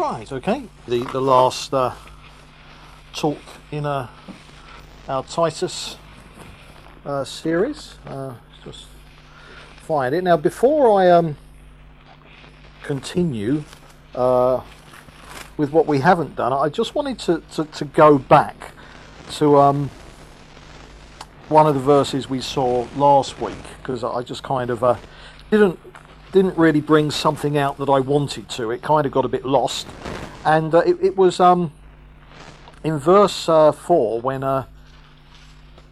Right, okay. The the last uh, talk in uh, our Titus uh, series. Uh, just find it now. Before I um continue uh, with what we haven't done, I just wanted to, to, to go back to um, one of the verses we saw last week because I just kind of uh, didn't didn't really bring something out that I wanted to. It kind of got a bit lost, and uh, it, it, was um, in verse uh, four when uh,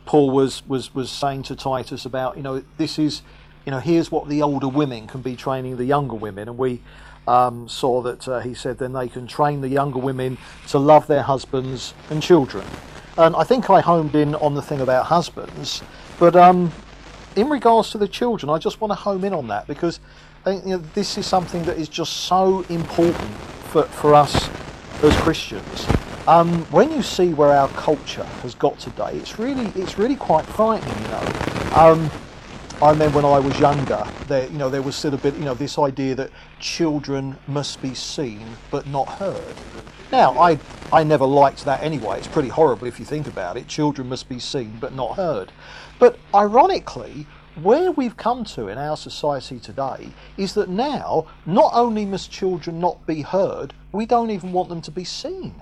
Paul was, was was saying to Titus about you know this is you know here's what the older women can be training the younger women, and we um, saw that uh, he said then they can train the younger women to love their husbands and children. And I think I homed in on the thing about husbands, but um, in regards to the children, I just want to home in on that because think, you know, this is something that is just so important for, for us as Christians. Um, when you see where our culture has got today, it's really it's really quite frightening. You know, um, I remember when I was younger, there you know there was still a bit you know this idea that children must be seen but not heard. Now I I never liked that anyway. It's pretty horrible if you think about it. Children must be seen but not heard. But ironically, where we've come to in our society today is that now not only must children not be heard, we don't even want them to be seen.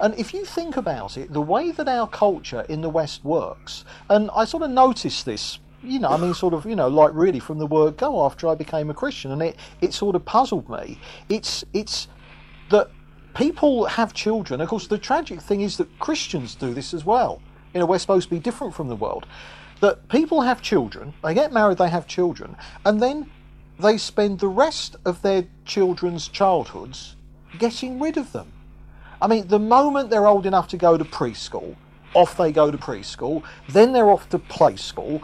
And if you think about it, the way that our culture in the West works, and I sort of noticed this, you know, I mean, sort of, you know, like really from the word go after I became a Christian, and it, it sort of puzzled me. It's, it's that people have children. Of course, the tragic thing is that Christians do this as well. You know, we're supposed to be different from the world that people have children, they get married, they have children, and then they spend the rest of their children's childhoods getting rid of them. I mean, the moment they're old enough to go to preschool, off they go to preschool, then they're off to play school,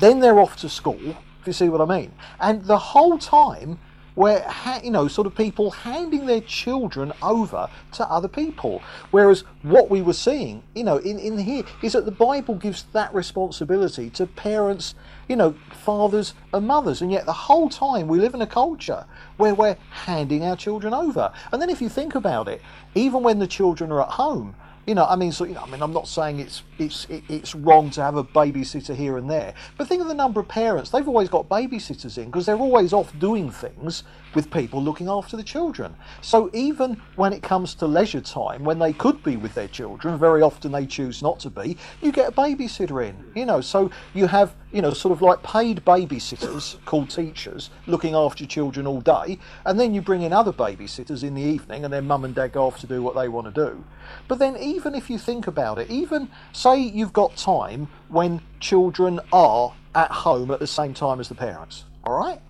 then they're off to school, if you see what I mean. And the whole time, where you know sort of people handing their children over to other people. Whereas what we were seeing you know in, in here is that the bible gives that responsibility to parents you know fathers and mothers. And yet the whole time we live in a culture where we're handing our children over. And then if you think about it even when the children are at home you know, I mean, so you know, I mean, I'm not saying it's it's it's wrong to have a babysitter here and there, but think of the number of parents. They've always got babysitters in because they're always off doing things with people looking after the children. So even when it comes to leisure time, when they could be with their children, very often they choose not to be. You get a babysitter in, you know, so you have you know sort of like paid babysitters called teachers looking after children all day, and then you bring in other babysitters in the evening, and then mum and dad go off to do what they want to do. But then even if you think about it, even say you've got time when children are at home at the same time as the parents, all right?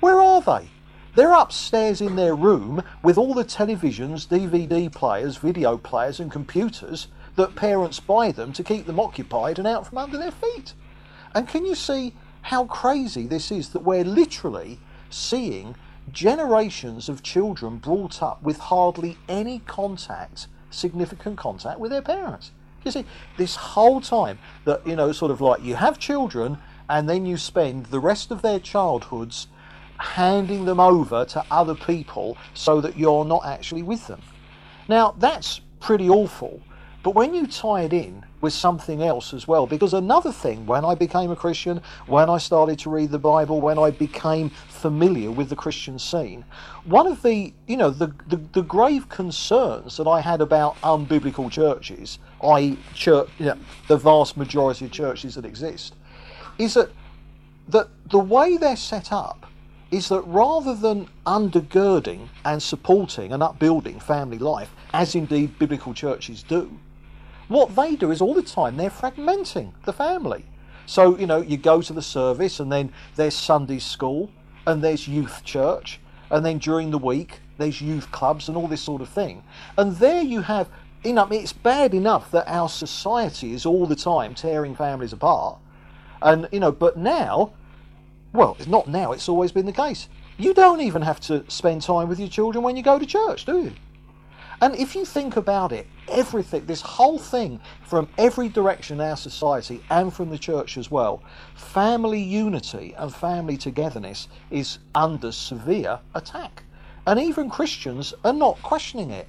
Where are they? They're upstairs in their room with all the televisions, DVD players, video players, and computers that parents buy them to keep them occupied and out from under their feet. And can you see how crazy this is that we're literally seeing generations of children brought up with hardly any contact, significant contact with their parents? You see, this whole time that, you know, sort of like you have children and then you spend the rest of their childhoods handing them over to other people so that you're not actually with them. Now, that's pretty awful, but when you tie it in with something else as well, because another thing, when I became a Christian, when I started to read the Bible, when I became familiar with the Christian scene, one of the, you know, the, the, the grave concerns that I had about unbiblical churches, i.e., church, you know, the vast majority of churches that exist, is that, that the way they're set up is that rather than undergirding and supporting and upbuilding family life, as indeed biblical churches do, what they do is all the time they're fragmenting the family. So, you know, you go to the service and then there's Sunday school and there's youth church and then during the week there's youth clubs and all this sort of thing. And there you have, you know, I mean, it's bad enough that our society is all the time tearing families apart. And, you know, but now well, it's not now, it's always been the case. You don't even have to spend time with your children when you go to church, do you? And if you think about it, everything, this whole thing from every direction in our society and from the church as well, family unity and family togetherness is under severe attack. And even Christians are not questioning it.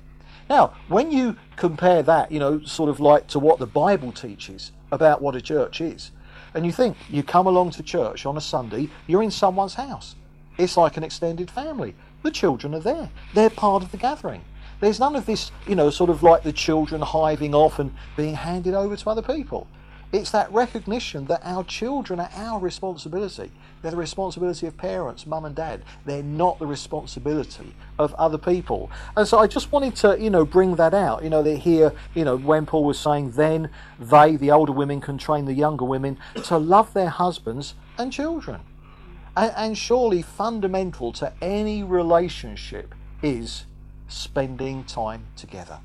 Now, when you compare that, you know, sort of like to what the Bible teaches about what a church is, and you think you come along to church on a Sunday, you're in someone's house. It's like an extended family. The children are there, they're part of the gathering. There's none of this, you know, sort of like the children hiving off and being handed over to other people. It's that recognition that our children are our responsibility. They're the responsibility of parents, mum and dad. They're not the responsibility of other people. And so I just wanted to, you know, bring that out. You know, they here, you know, when Paul was saying, then they, the older women, can train the younger women to love their husbands and children. And, and surely fundamental to any relationship is spending time together.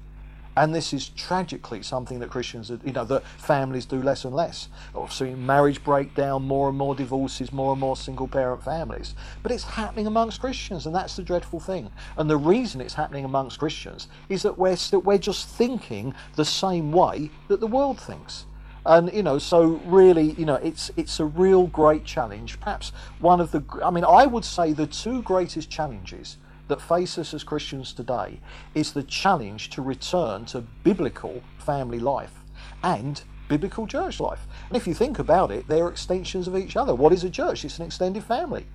And this is tragically something that Christians, you know, that families do less and less. Obviously, marriage breakdown, more and more divorces, more and more single parent families. But it's happening amongst Christians, and that's the dreadful thing. And the reason it's happening amongst Christians is that we're, still, we're just thinking the same way that the world thinks. And you know, so really, you know, it's it's a real great challenge. Perhaps one of the, I mean, I would say the two greatest challenges that face us as Christians today is the challenge to return to biblical family life and biblical church life. And if you think about it, they're extensions of each other. What is a church? It's an extended family.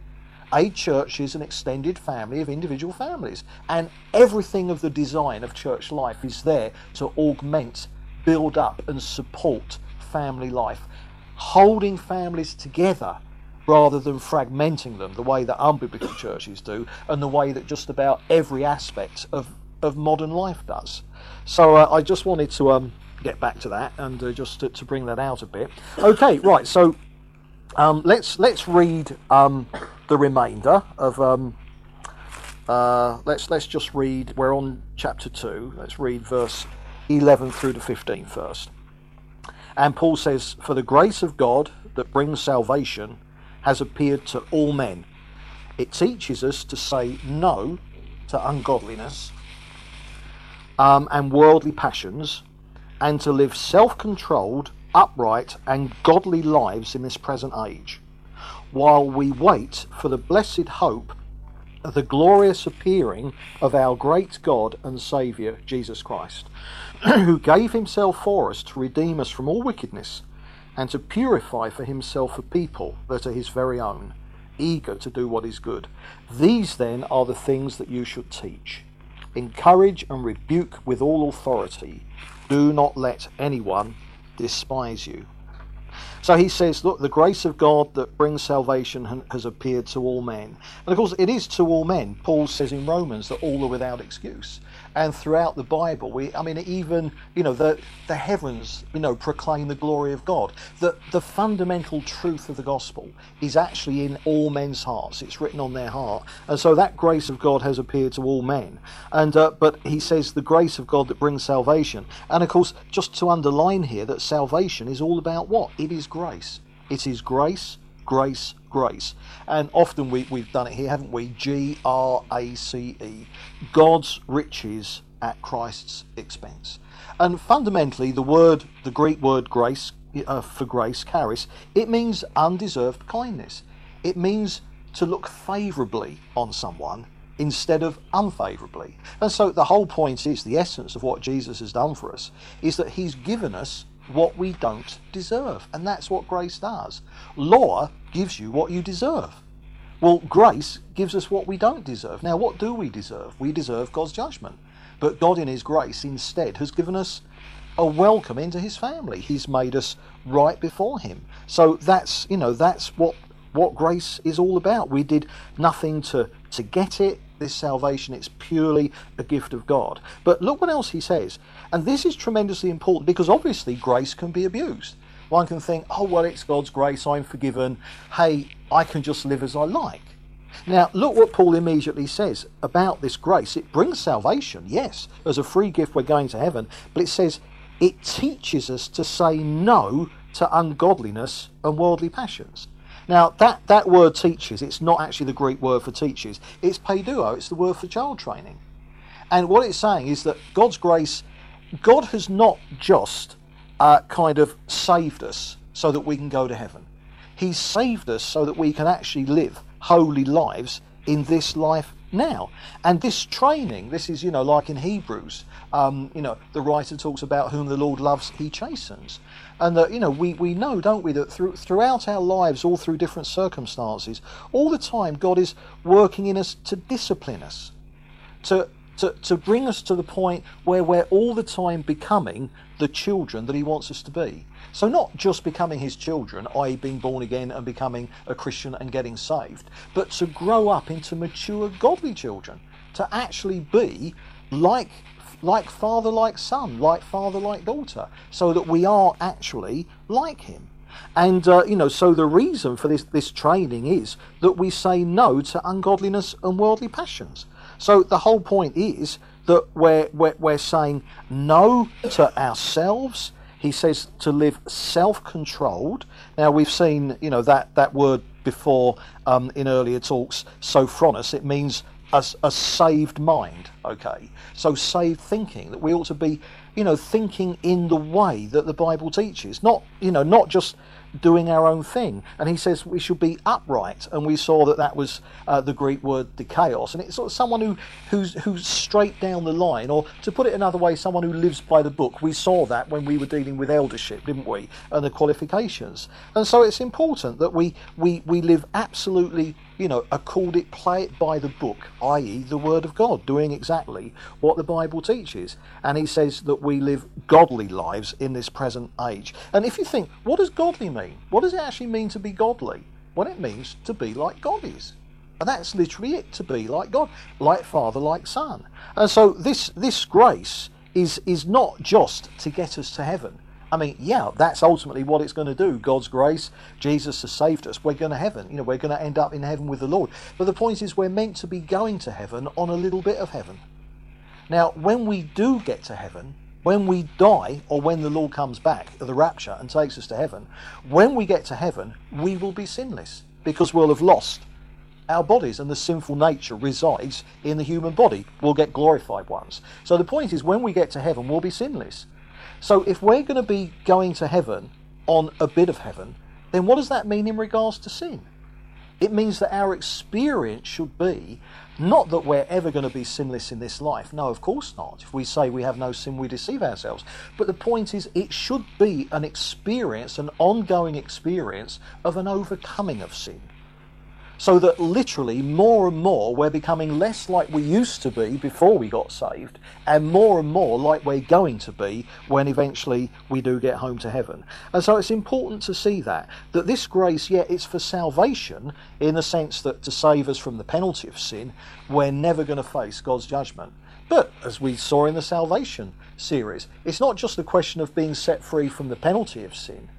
A church is an extended family of individual families, and everything of the design of church life is there to augment, build up, and support family life. Holding families together rather than fragmenting them the way that unbiblical churches do and the way that just about every aspect of, of modern life does. So uh, I just wanted to um, get back to that and uh, just to, to, bring that out a bit. Okay, right. So um, let's let's read um, the remainder of. Um, uh, let's let's just read. We're on chapter two. Let's read verse eleven through to fifteen first. And Paul says, "For the grace of God that brings salvation." Has appeared to all men. It teaches us to say no to ungodliness um, and worldly passions and to live self controlled, upright, and godly lives in this present age, while we wait for the blessed hope of the glorious appearing of our great God and Saviour, Jesus Christ, who gave himself for us to redeem us from all wickedness and to purify for himself a people that are his very own, eager to do what is good. These then are the things that you should teach. Encourage and rebuke with all authority. Do not let anyone despise you. So he says, Look, the grace of God that brings salvation has appeared to all men. And of course, it is to all men. Paul says in Romans that all are without excuse and throughout the Bible, we, I mean, even, you know, the, the heavens, you know, proclaim the glory of God. The, the fundamental truth of the gospel is actually in all men's hearts. It's written on their heart. And so that grace of God has appeared to all men. And, uh, but he says the grace of God that brings salvation. And of course, just to underline here that salvation is all about what? It is grace. It is grace, grace, grace. And often we, we've done it here, haven't we? G R A C E. God's riches at Christ's expense. And fundamentally, the word, the Greek word grace, uh, for grace, charis, it means undeserved kindness. It means to look favourably on someone instead of unfavourably. And so the whole point is the essence of what Jesus has done for us is that he's given us what we don't deserve. And that's what grace does. Law gives you what you deserve. Well, grace gives us what we don't deserve. Now, what do we deserve? We deserve God's judgment. But God, in His grace, instead, has given us a welcome into His family. He's made us right before Him. So that's, you know, that's what what grace is all about. We did nothing to, to get it, this salvation. It's purely a gift of God. But look what else he says. And this is tremendously important because obviously grace can be abused. One can think, oh, well, it's God's grace, I'm forgiven. Hey, I can just live as I like. Now, look what Paul immediately says about this grace. It brings salvation, yes, as a free gift, we're going to heaven, but it says it teaches us to say no to ungodliness and worldly passions. Now, that, that word teaches, it's not actually the Greek word for teaches, it's paiduo, it's the word for child training. And what it's saying is that God's grace, God has not just uh, kind of saved us so that we can go to heaven. He's saved us so that we can actually live holy lives in this life now. And this training, this is, you know, like in Hebrews, um, you know, the writer talks about whom the Lord loves, he chastens. And that, you know, we, we know, don't we, that through, throughout our lives, all through different circumstances, all the time God is working in us to discipline us, to, to, to bring us to the point where we're all the time becoming the children that he wants us to be. So, not just becoming his children, i.e., being born again and becoming a Christian and getting saved, but to grow up into mature, godly children, to actually be like like father, like son, like father, like daughter, so that we are actually like him. And uh, you know, so the reason for this this training is that we say no to ungodliness and worldly passions. So the whole point is that we're, we're, we're saying no to ourselves he says to live self-controlled. Now we've seen, you know, that that word before um, in earlier talks. Sophronos. It means a, a saved mind. Okay, so saved thinking that we ought to be, you know, thinking in the way that the Bible teaches. Not, you know, not just doing our own thing. And he says we should be upright, and we saw that that was uh, the Greek word dikaios, and it's sort of someone who who's who's straight down the line, or to put it another way, someone who lives by the book. We saw that when we were dealing with eldership, didn't we, and the qualifications. And so it's important that we we we live absolutely you know, are called it play it by the book, i.e., the Word of God, doing exactly what the Bible teaches. And he says that we live godly lives in this present age. And if you think, what does godly mean? What does it actually mean to be godly? Well, it means to be like God is. And that's literally it, to be like God, like Father, like Son. And so this, this grace is, is not just to get us to heaven. I mean, yeah, that's ultimately what it's going to do. God's grace, Jesus has saved us. We're going to heaven. You know, we're going to end up in heaven with the Lord. But the point is, we're meant to be going to heaven on a little bit of heaven. Now, when we do get to heaven, when we die, or when the Lord comes back the rapture and takes us to heaven, when we get to heaven, we will be sinless because we'll have lost our bodies and the sinful nature resides in the human body. We'll get glorified ones. So the point is, when we get to heaven, we'll be sinless. So if we're going to be going to heaven on a bit of heaven, then what does that mean in regards to sin? It means that our experience should be not that we're ever going to be sinless in this life. No, of course not. If we say we have no sin, we deceive ourselves. But the point is, it should be an experience, an ongoing experience of an overcoming of sin. So that literally more and more we're becoming less like we used to be before we got saved, and more and more like we're going to be when eventually we do get home to heaven. And so it's important to see that, that this grace, yeah, it's for salvation in the sense that to save us from the penalty of sin, we're never going to face God's judgment. But as we saw in the salvation series, it's not just a question of being set free from the penalty of sin.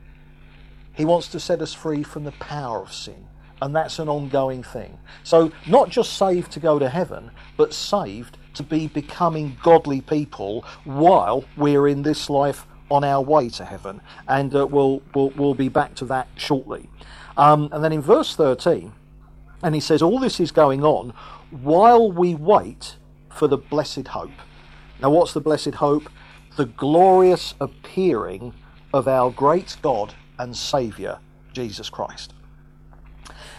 He wants to set us free from the power of sin and that's an ongoing thing. So, not just saved to go to heaven, but saved to be becoming godly people while we're in this life on our way to heaven. And uh, we'll, we'll, we'll be back to that shortly. Um, and then in verse 13, and he says, All this is going on while we wait for the blessed hope. Now, what's the blessed hope? The glorious appearing of our great God and Saviour, Jesus Christ.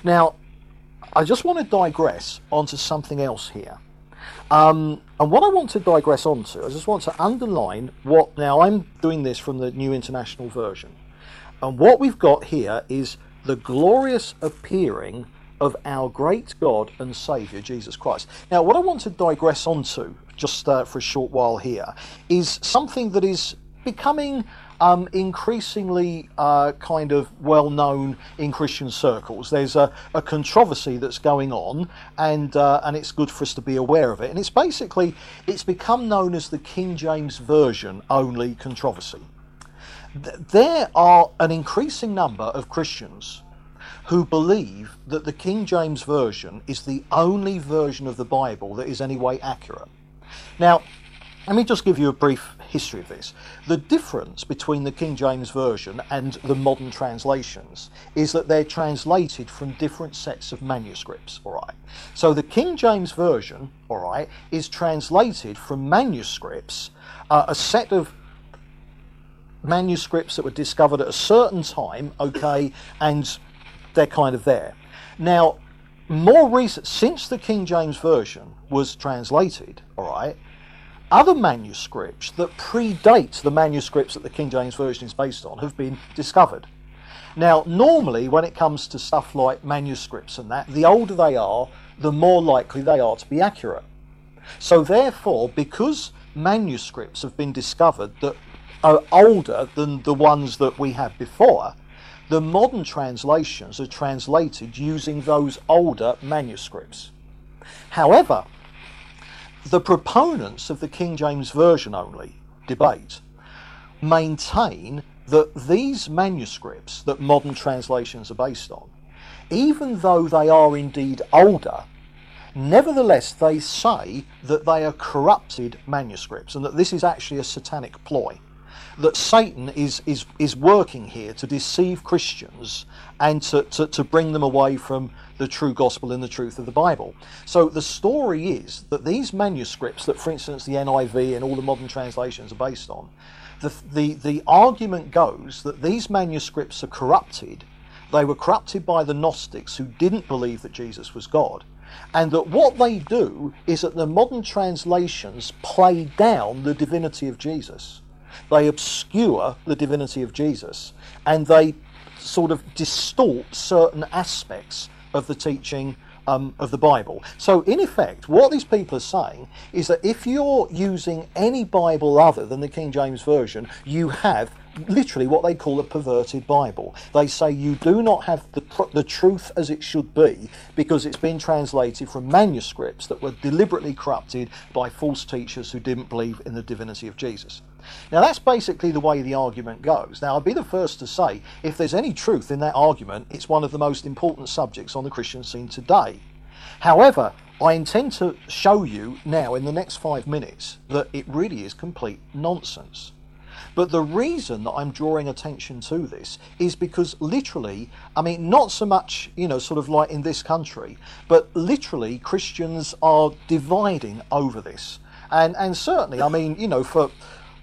Now, I just want to digress onto something else here. Um, and what I want to digress onto, I just want to underline what. Now, I'm doing this from the New International Version. And what we've got here is the glorious appearing of our great God and Saviour, Jesus Christ. Now, what I want to digress onto, just uh, for a short while here, is something that is becoming um, increasingly uh, kind of well known in Christian circles. There's a, a controversy that's going on, and uh, and it's good for us to be aware of it. And it's basically it's become known as the King James Version only controversy. There are an increasing number of Christians who believe that the King James Version is the only version of the Bible that is anyway accurate. Now, let me just give you a brief history of this. The difference between the King James Version and the modern translations is that they're translated from different sets of manuscripts, all right? So the King James Version, all right, is translated from manuscripts, uh, a set of manuscripts that were discovered at a certain time, okay, and they're kind of there. Now, more recent, since the King James Version was translated, all right, other manuscripts that predate the manuscripts that the King James Version is based on have been discovered. Now, normally, when it comes to stuff like manuscripts and that, the older they are, the more likely they are to be accurate. So, therefore, because manuscripts have been discovered that are older than the ones that we had before, the modern translations are translated using those older manuscripts. However, the proponents of the King James Version only debate maintain that these manuscripts that modern translations are based on, even though they are indeed older, nevertheless they say that they are corrupted manuscripts and that this is actually a satanic ploy that Satan is, is, is working here to deceive Christians and to, to, to bring them away from the true gospel and the truth of the Bible. So the story is that these manuscripts that, for instance, the NIV and all the modern translations are based on, the, the, the argument goes that these manuscripts are corrupted. They were corrupted by the Gnostics who didn't believe that Jesus was God. And that what they do is that the modern translations play down the divinity of Jesus they obscure the divinity of Jesus and they sort of distort certain aspects of the teaching um, of the Bible. So, in effect, what these people are saying is that if you're using any Bible other than the King James Version, you have literally what they call a perverted Bible. They say you do not have the, the truth as it should be because it's been translated from manuscripts that were deliberately corrupted by false teachers who didn't believe in the divinity of Jesus. Now, that's basically the way the argument goes. Now, I'd be the first to say if there's any truth in that argument, it's one of the most important subjects on the Christian scene today. However, I intend to show you now in the next five minutes that it really is complete nonsense. But the reason that I'm drawing attention to this is because literally, I mean, not so much, you know, sort of like in this country, but literally Christians are dividing over this. And, and certainly, I mean, you know, for,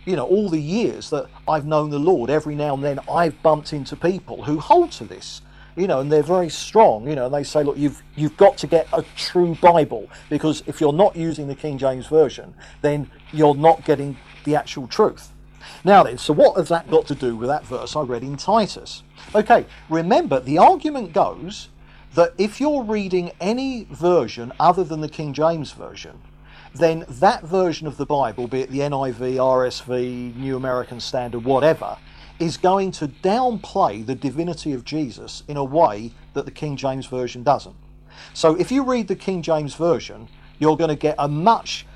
you know, all the years that I've known the Lord, every now and then I've bumped into people who hold to this you know, and they're very strong, you know, and they say, look, you've you've got to get a true Bible because if you're not using the King James version, then you're not getting the actual truth. Now then, so what has that got to do with that verse I read in Titus? Okay, remember, the argument goes that if you're reading any version other than the King James Version, then that version of the Bible, be it the NIV, RSV, New American Standard, whatever, is going to downplay the divinity of Jesus in a way that the King James Version doesn't. So if you read the King James Version, you're going to get a much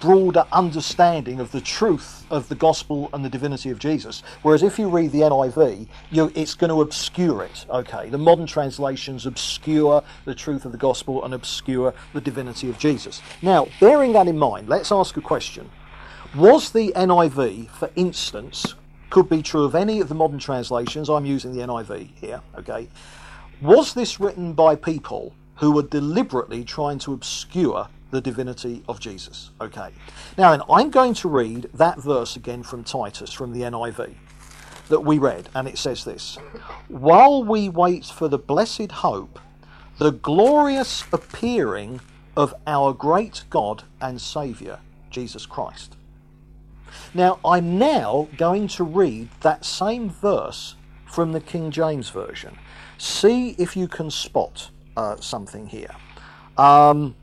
broader understanding of the truth of the gospel and the divinity of Jesus. Whereas if you read the NIV, you, it's going to obscure it. Okay, the modern translations obscure the truth of the gospel and obscure the divinity of Jesus. Now, bearing that in mind, let's ask a question: Was the NIV, for instance, could be true of any of the modern translations? I'm using the NIV here. Okay, was this written by people who were deliberately trying to obscure the divinity of Jesus. Okay. Now, then, I'm going to read that verse again from Titus, from the NIV, that we read, and it says this While we wait for the blessed hope, the glorious appearing of our great God and Saviour, Jesus Christ. Now, I'm now going to read that same verse from the King James Version. See if you can spot uh, something here. Um,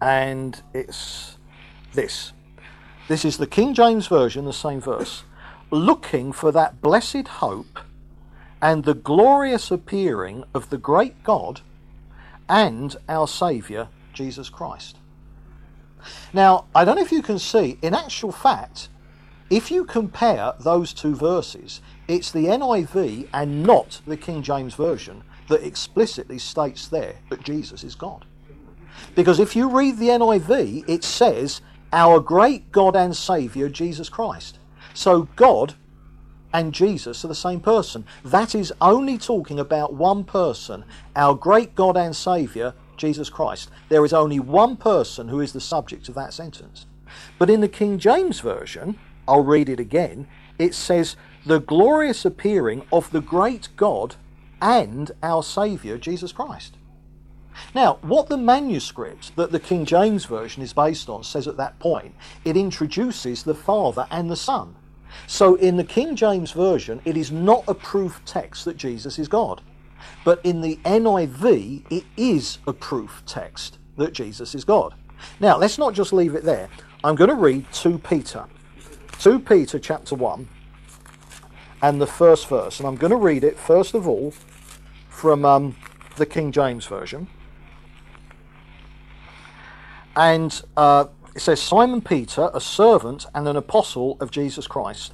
and it's this. This is the King James Version, the same verse. Looking for that blessed hope and the glorious appearing of the great God and our Saviour, Jesus Christ. Now, I don't know if you can see, in actual fact, if you compare those two verses, it's the NIV and not the King James Version that explicitly states there that Jesus is God. Because if you read the NIV, it says, Our great God and Saviour, Jesus Christ. So God and Jesus are the same person. That is only talking about one person, our great God and Saviour, Jesus Christ. There is only one person who is the subject of that sentence. But in the King James Version, I'll read it again, it says, The glorious appearing of the great God and our Saviour, Jesus Christ. Now, what the manuscript that the King James Version is based on says at that point, it introduces the Father and the Son. So in the King James Version, it is not a proof text that Jesus is God. But in the NIV, it is a proof text that Jesus is God. Now, let's not just leave it there. I'm going to read 2 Peter. 2 Peter chapter 1 and the first verse. And I'm going to read it, first of all, from um, the King James Version. And uh, it says, Simon Peter, a servant and an apostle of Jesus Christ,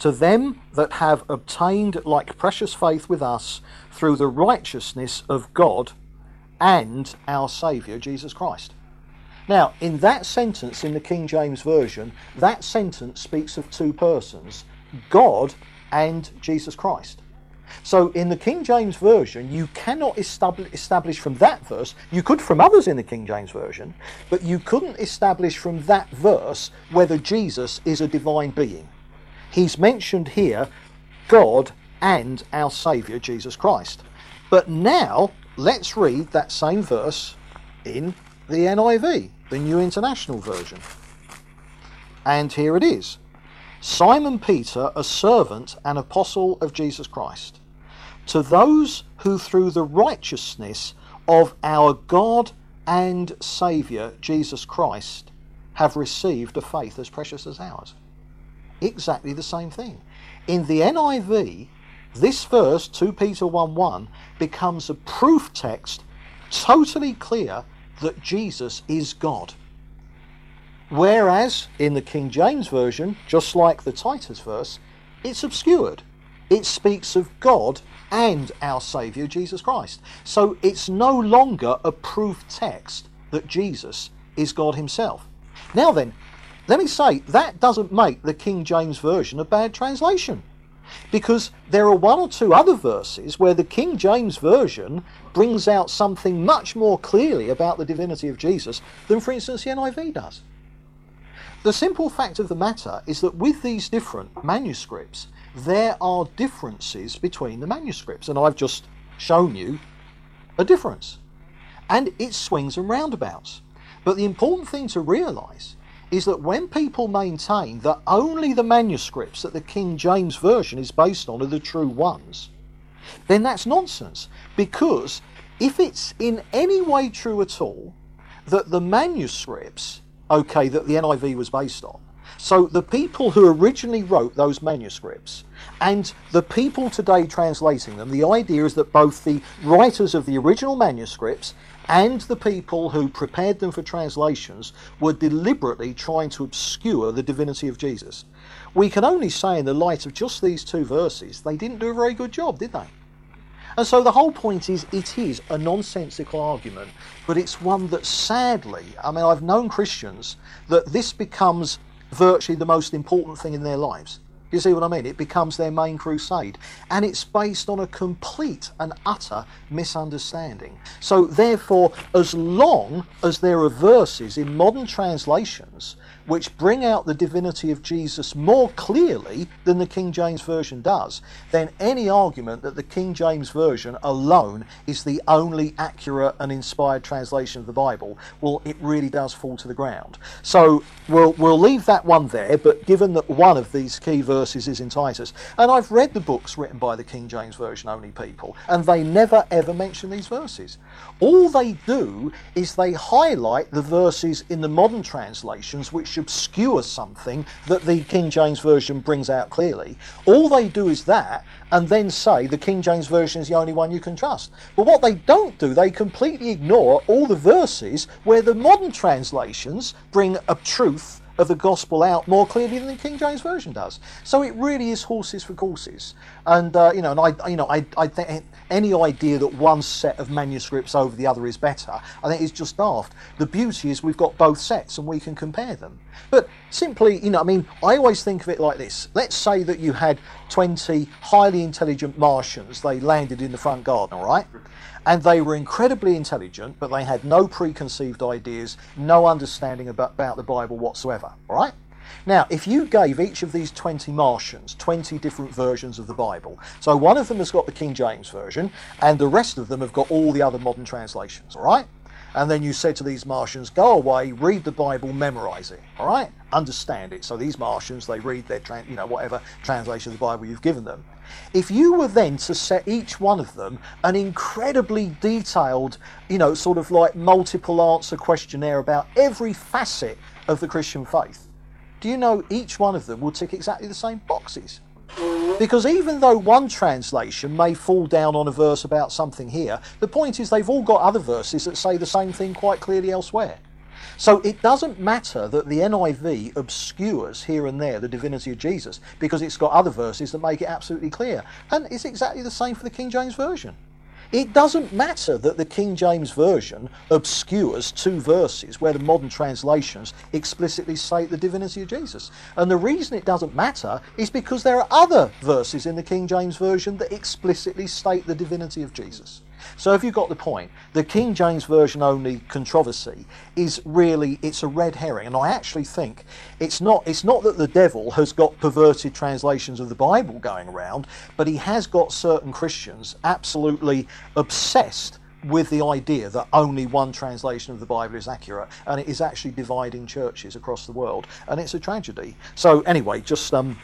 to them that have obtained like precious faith with us through the righteousness of God and our Saviour Jesus Christ. Now, in that sentence in the King James Version, that sentence speaks of two persons God and Jesus Christ. So in the King James Version, you cannot establish from that verse, you could from others in the King James Version, but you couldn't establish from that verse whether Jesus is a divine being. He's mentioned here God and our Saviour Jesus Christ. But now, let's read that same verse in the NIV, the New International Version. And here it is Simon Peter, a servant and apostle of Jesus Christ to those who through the righteousness of our God and Saviour Jesus Christ have received a faith as precious as ours. Exactly the same thing. In the NIV, this verse, 2 Peter 1 1, becomes a proof text totally clear that Jesus is God. Whereas in the King James Version, just like the Titus verse, it's obscured. It speaks of God and our Saviour Jesus Christ. So it's no longer a proof text that Jesus is God Himself. Now then, let me say that doesn't make the King James Version a bad translation. Because there are one or two other verses where the King James Version brings out something much more clearly about the divinity of Jesus than, for instance, the NIV does. The simple fact of the matter is that with these different manuscripts, there are differences between the manuscripts, and I've just shown you a difference. And it swings and roundabouts. But the important thing to realise is that when people maintain that only the manuscripts that the King James Version is based on are the true ones, then that's nonsense. Because if it's in any way true at all that the manuscripts, okay, that the NIV was based on, so the people who originally wrote those manuscripts and the people today translating them, the idea is that both the writers of the original manuscripts and the people who prepared them for translations were deliberately trying to obscure the divinity of Jesus. We can only say, in the light of just these two verses, they didn't do a very good job, did they? And so the whole point is it is a nonsensical argument, but it's one that sadly, I mean, I've known Christians that this becomes virtually the most important thing in their lives. You see what I mean? It becomes their main crusade. And it's based on a complete and utter misunderstanding. So, therefore, as long as there are verses in modern translations which bring out the divinity of Jesus more clearly than the King James Version does, then any argument that the King James Version alone is the only accurate and inspired translation of the Bible, well, it really does fall to the ground. So we'll, we'll leave that one there, but given that one of these key verses is in Titus, and I've read the books written by the King James Version only people, and they never ever mention these verses. All they do is they highlight the verses in the modern translations which obscure something that the King James Version brings out clearly. All they do is that, and then say the King James Version is the only one you can trust. But what they don't do, they completely ignore all the verses where the modern translations bring a truth of the gospel out more clearly than the King James Version does. So it really is horses for courses. And uh, you know, and I, you know, I, I think any idea that one set of manuscripts over the other is better, I think is just daft. The beauty is we've got both sets and we can compare them. But simply, you know, I mean, I always think of it like this. Let's say that you had 20 highly intelligent Martians. They landed in the front garden, all right? And they were incredibly intelligent, but they had no preconceived ideas, no understanding about, about the Bible whatsoever, all right? Now, if you gave each of these 20 Martians 20 different versions of the Bible, so one of them has got the King James Version, and the rest of them have got all the other modern translations, all right? And then you said to these Martians, go away, read the Bible, memorize it, all right? Understand it. So these Martians, they read their, you know, whatever translation of the Bible you've given them. If you were then to set each one of them an incredibly detailed, you know, sort of like multiple answer questionnaire about every facet of the Christian faith, do you know each one of them will tick exactly the same boxes? Because even though one translation may fall down on a verse about something here, the point is they've all got other verses that say the same thing quite clearly elsewhere. So it doesn't matter that the NIV obscures here and there the divinity of Jesus because it's got other verses that make it absolutely clear. And it's exactly the same for the King James Version. It doesn't matter that the King James Version obscures two verses where the modern translations explicitly state the divinity of Jesus. And the reason it doesn't matter is because there are other verses in the King James Version that explicitly state the divinity of Jesus. So have you got the point? The King James Version only controversy is really it's a red herring, and I actually think it's not it's not that the devil has got perverted translations of the Bible going around, but he has got certain Christians absolutely obsessed with the idea that only one translation of the Bible is accurate, and it is actually dividing churches across the world, and it's a tragedy. So anyway, just um,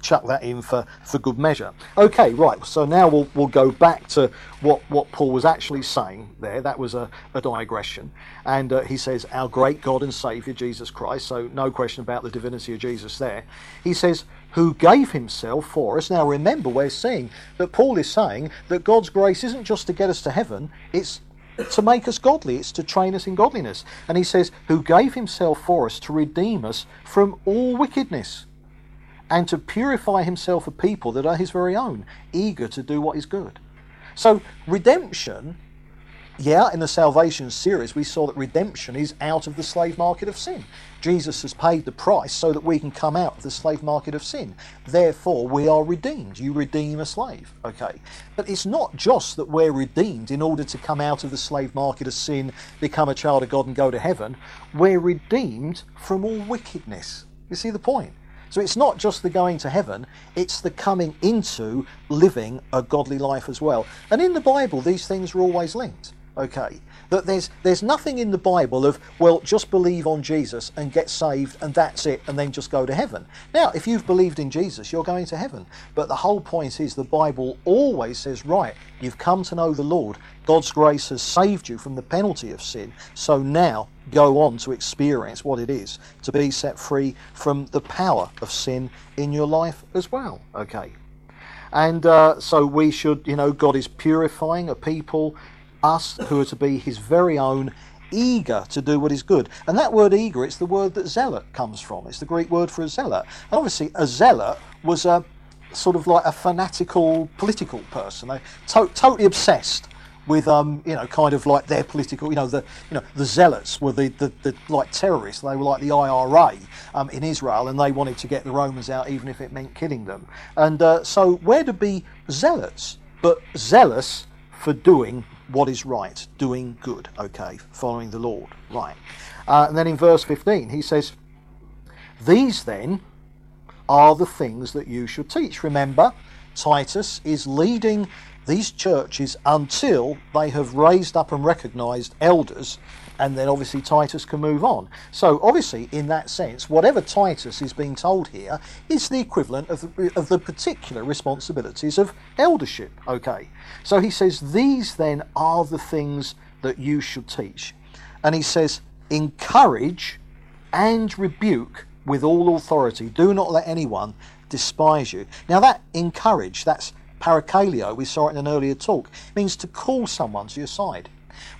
chuck that in for, for good measure. Okay, right, so now we'll, we'll go back to what, what Paul was actually saying there. That was a, a digression. And uh, he says, Our great God and Saviour, Jesus Christ, so no question about the divinity of Jesus there. He says, Who gave himself for us. Now remember, we're seeing that Paul is saying that God's grace isn't just to get us to heaven, it's to make us godly, it's to train us in godliness. And he says, Who gave himself for us to redeem us from all wickedness and to purify himself a people that are his very own, eager to do what is good. So, redemption, yeah, in the salvation series, we saw that redemption is out of the slave market of sin. Jesus has paid the price so that we can come out of the slave market of sin. Therefore, we are redeemed. You redeem a slave, okay? But it's not just that we're redeemed in order to come out of the slave market of sin, become a child of God, and go to heaven. We're redeemed from all wickedness. You see the point? So it's not just the going to heaven, it's the coming into living a godly life as well. And in the Bible, these things are always linked. Okay? That there's there's nothing in the Bible of, well, just believe on Jesus and get saved and that's it, and then just go to heaven. Now, if you've believed in Jesus, you're going to heaven. But the whole point is the Bible always says, right, you've come to know the Lord. God's grace has saved you from the penalty of sin. So now go on to experience what it is to be set free from the power of sin in your life as well. Okay. And uh, so we should, you know, God is purifying a people, us who are to be his very own, eager to do what is good. And that word eager, it's the word that zealot comes from. It's the Greek word for a zealot. And obviously, a zealot was a sort of like a fanatical political person. They to- totally obsessed with um, you know, kind of like their political, you know, the you know the zealots were the, the, the like terrorists. They were like the IRA um, in Israel, and they wanted to get the Romans out, even if it meant killing them. And uh, so, where to be zealots, but zealous for doing what is right, doing good, okay, following the Lord, right. Uh, and then in verse 15, he says, These then are the things that you should teach. Remember, Titus is leading these churches until they have raised up and recognized elders and then obviously Titus can move on. So obviously, in that sense, whatever Titus is being told here is the equivalent of the, of the particular responsibilities of eldership. Okay, so he says these then are the things that you should teach, and he says encourage and rebuke with all authority. Do not let anyone despise you. Now that encourage, that's parakaleo, we saw it in an earlier talk, means to call someone to your side.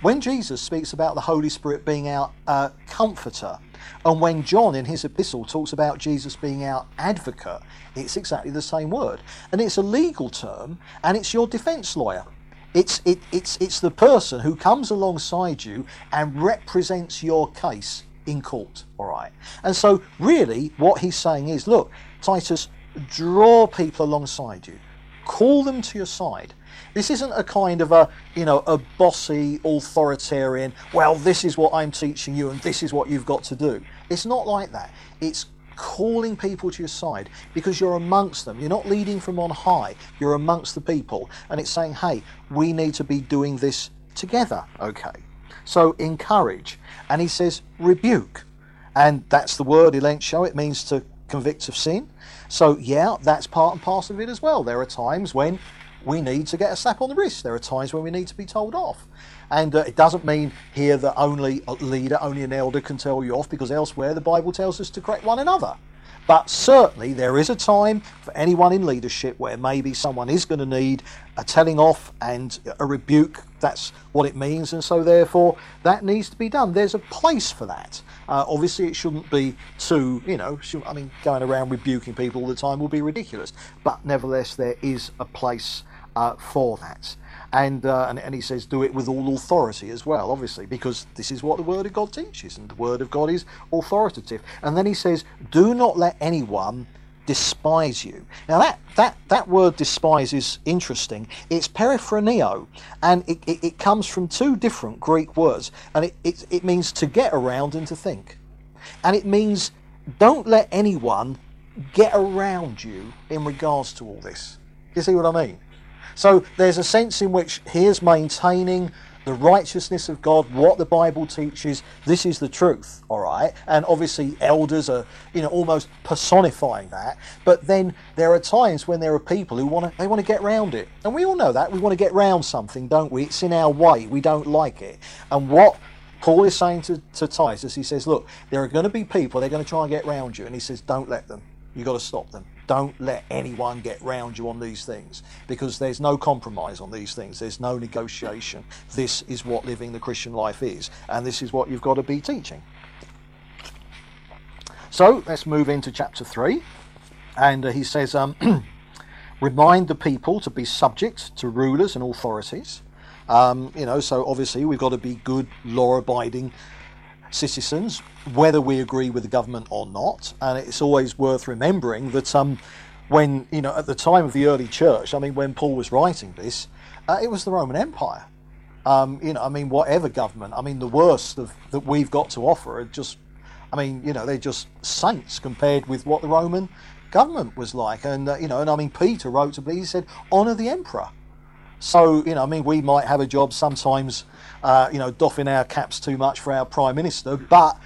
When Jesus speaks about the Holy Spirit being our uh, comforter, and when John in his epistle talks about Jesus being our advocate, it's exactly the same word. And it's a legal term, and it's your defense lawyer. It's, it, it's, it's the person who comes alongside you and represents your case in court, all right? And so, really, what he's saying is look, Titus, draw people alongside you call them to your side. This isn't a kind of a, you know, a bossy, authoritarian, well, this is what I'm teaching you and this is what you've got to do. It's not like that. It's calling people to your side because you're amongst them. You're not leading from on high, you're amongst the people. And it's saying, hey, we need to be doing this together, okay? So encourage. And he says, rebuke. And that's the word elencho. It means to convict of sin. So, yeah, that's part and parcel of it as well. There are times when we need to get a slap on the wrist. There are times when we need to be told off. And uh, it doesn't mean here that only a leader, only an elder can tell you off, because elsewhere the Bible tells us to correct one another. But certainly there is a time for anyone in leadership where maybe someone is going to need a telling off and a rebuke. That's what it means, and so therefore that needs to be done. There's a place for that. Uh, obviously, it shouldn't be too, you know, I mean, going around rebuking people all the time will be ridiculous. But nevertheless, there is a place uh, for that. And, uh, and, and he says, do it with all authority as well, obviously, because this is what the Word of God teaches, and the Word of God is authoritative. And then he says, do not let anyone despise you. Now that that that word despise is interesting. It's periphroneo, and it, it, it, comes from two different Greek words, and it, it it means to get around and to think, and it means don't let anyone get around you in regards to all this. You see what I mean? So there's a sense in which he is maintaining the righteousness of God, what the Bible teaches. This is the truth, all right? And obviously, elders are, you know, almost personifying that. But then there are times when there are people who want to, they want to get round it, and we all know that we want to get round something, don't we? It's in our way. We don't like it. And what Paul is saying to, to Titus, he says, look, there are going to be people, they're going to try and get round you, and he says, don't let them. You've got to stop them. Don't let anyone get round you on these things because there's no compromise on these things. There's no negotiation. This is what living the Christian life is, and this is what you've got to be teaching. So let's move into chapter 3. And uh, he says, um, remind the people to be subject to rulers and authorities. Um, you know, so obviously we've got to be good, law abiding citizens, whether we agree with the government or not. And it's always worth remembering that um, when, you know, at the time of the early church, I mean, when Paul was writing this, uh, it was the Roman Empire. Um, you know, I mean, whatever government, I mean, the worst of, that we've got to offer are just, I mean, you know, they're just saints compared with what the Roman government was like. And, uh, you know, and I mean, Peter wrote to me, he said, honour the emperor. So, you know, I mean, we might have a job sometimes uh, you know, doffing our caps too much for our prime minister, but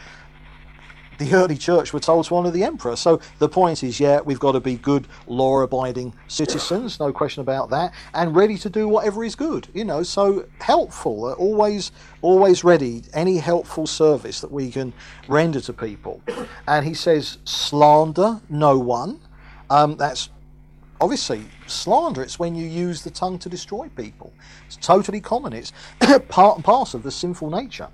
the early church were told to honour the emperor. So the point is, yeah, we've got to be good, law-abiding citizens, no question about that, and ready to do whatever is good. You know, so helpful, uh, always, always ready. Any helpful service that we can render to people. And he says, slander no one. Um, that's obviously slander it's when you use the tongue to destroy people. It's totally common. It's part and parcel of the sinful nature.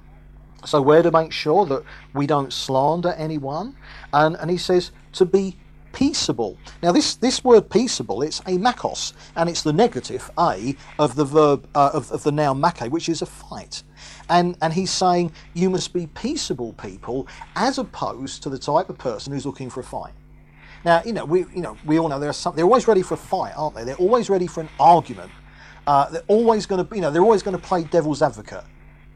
So we're to make sure that we don't slander anyone. And and he says to be peaceable. Now this this word peaceable it's a makos and it's the negative a of the verb uh, of, of the noun make which is a fight. And and he's saying you must be peaceable people as opposed to the type of person who's looking for a fight now, you know, we you know we all know there are some. They're always ready for a fight, aren't they? They're always ready for an argument. Uh, they're always going to, you know, they're always going to play devil's advocate.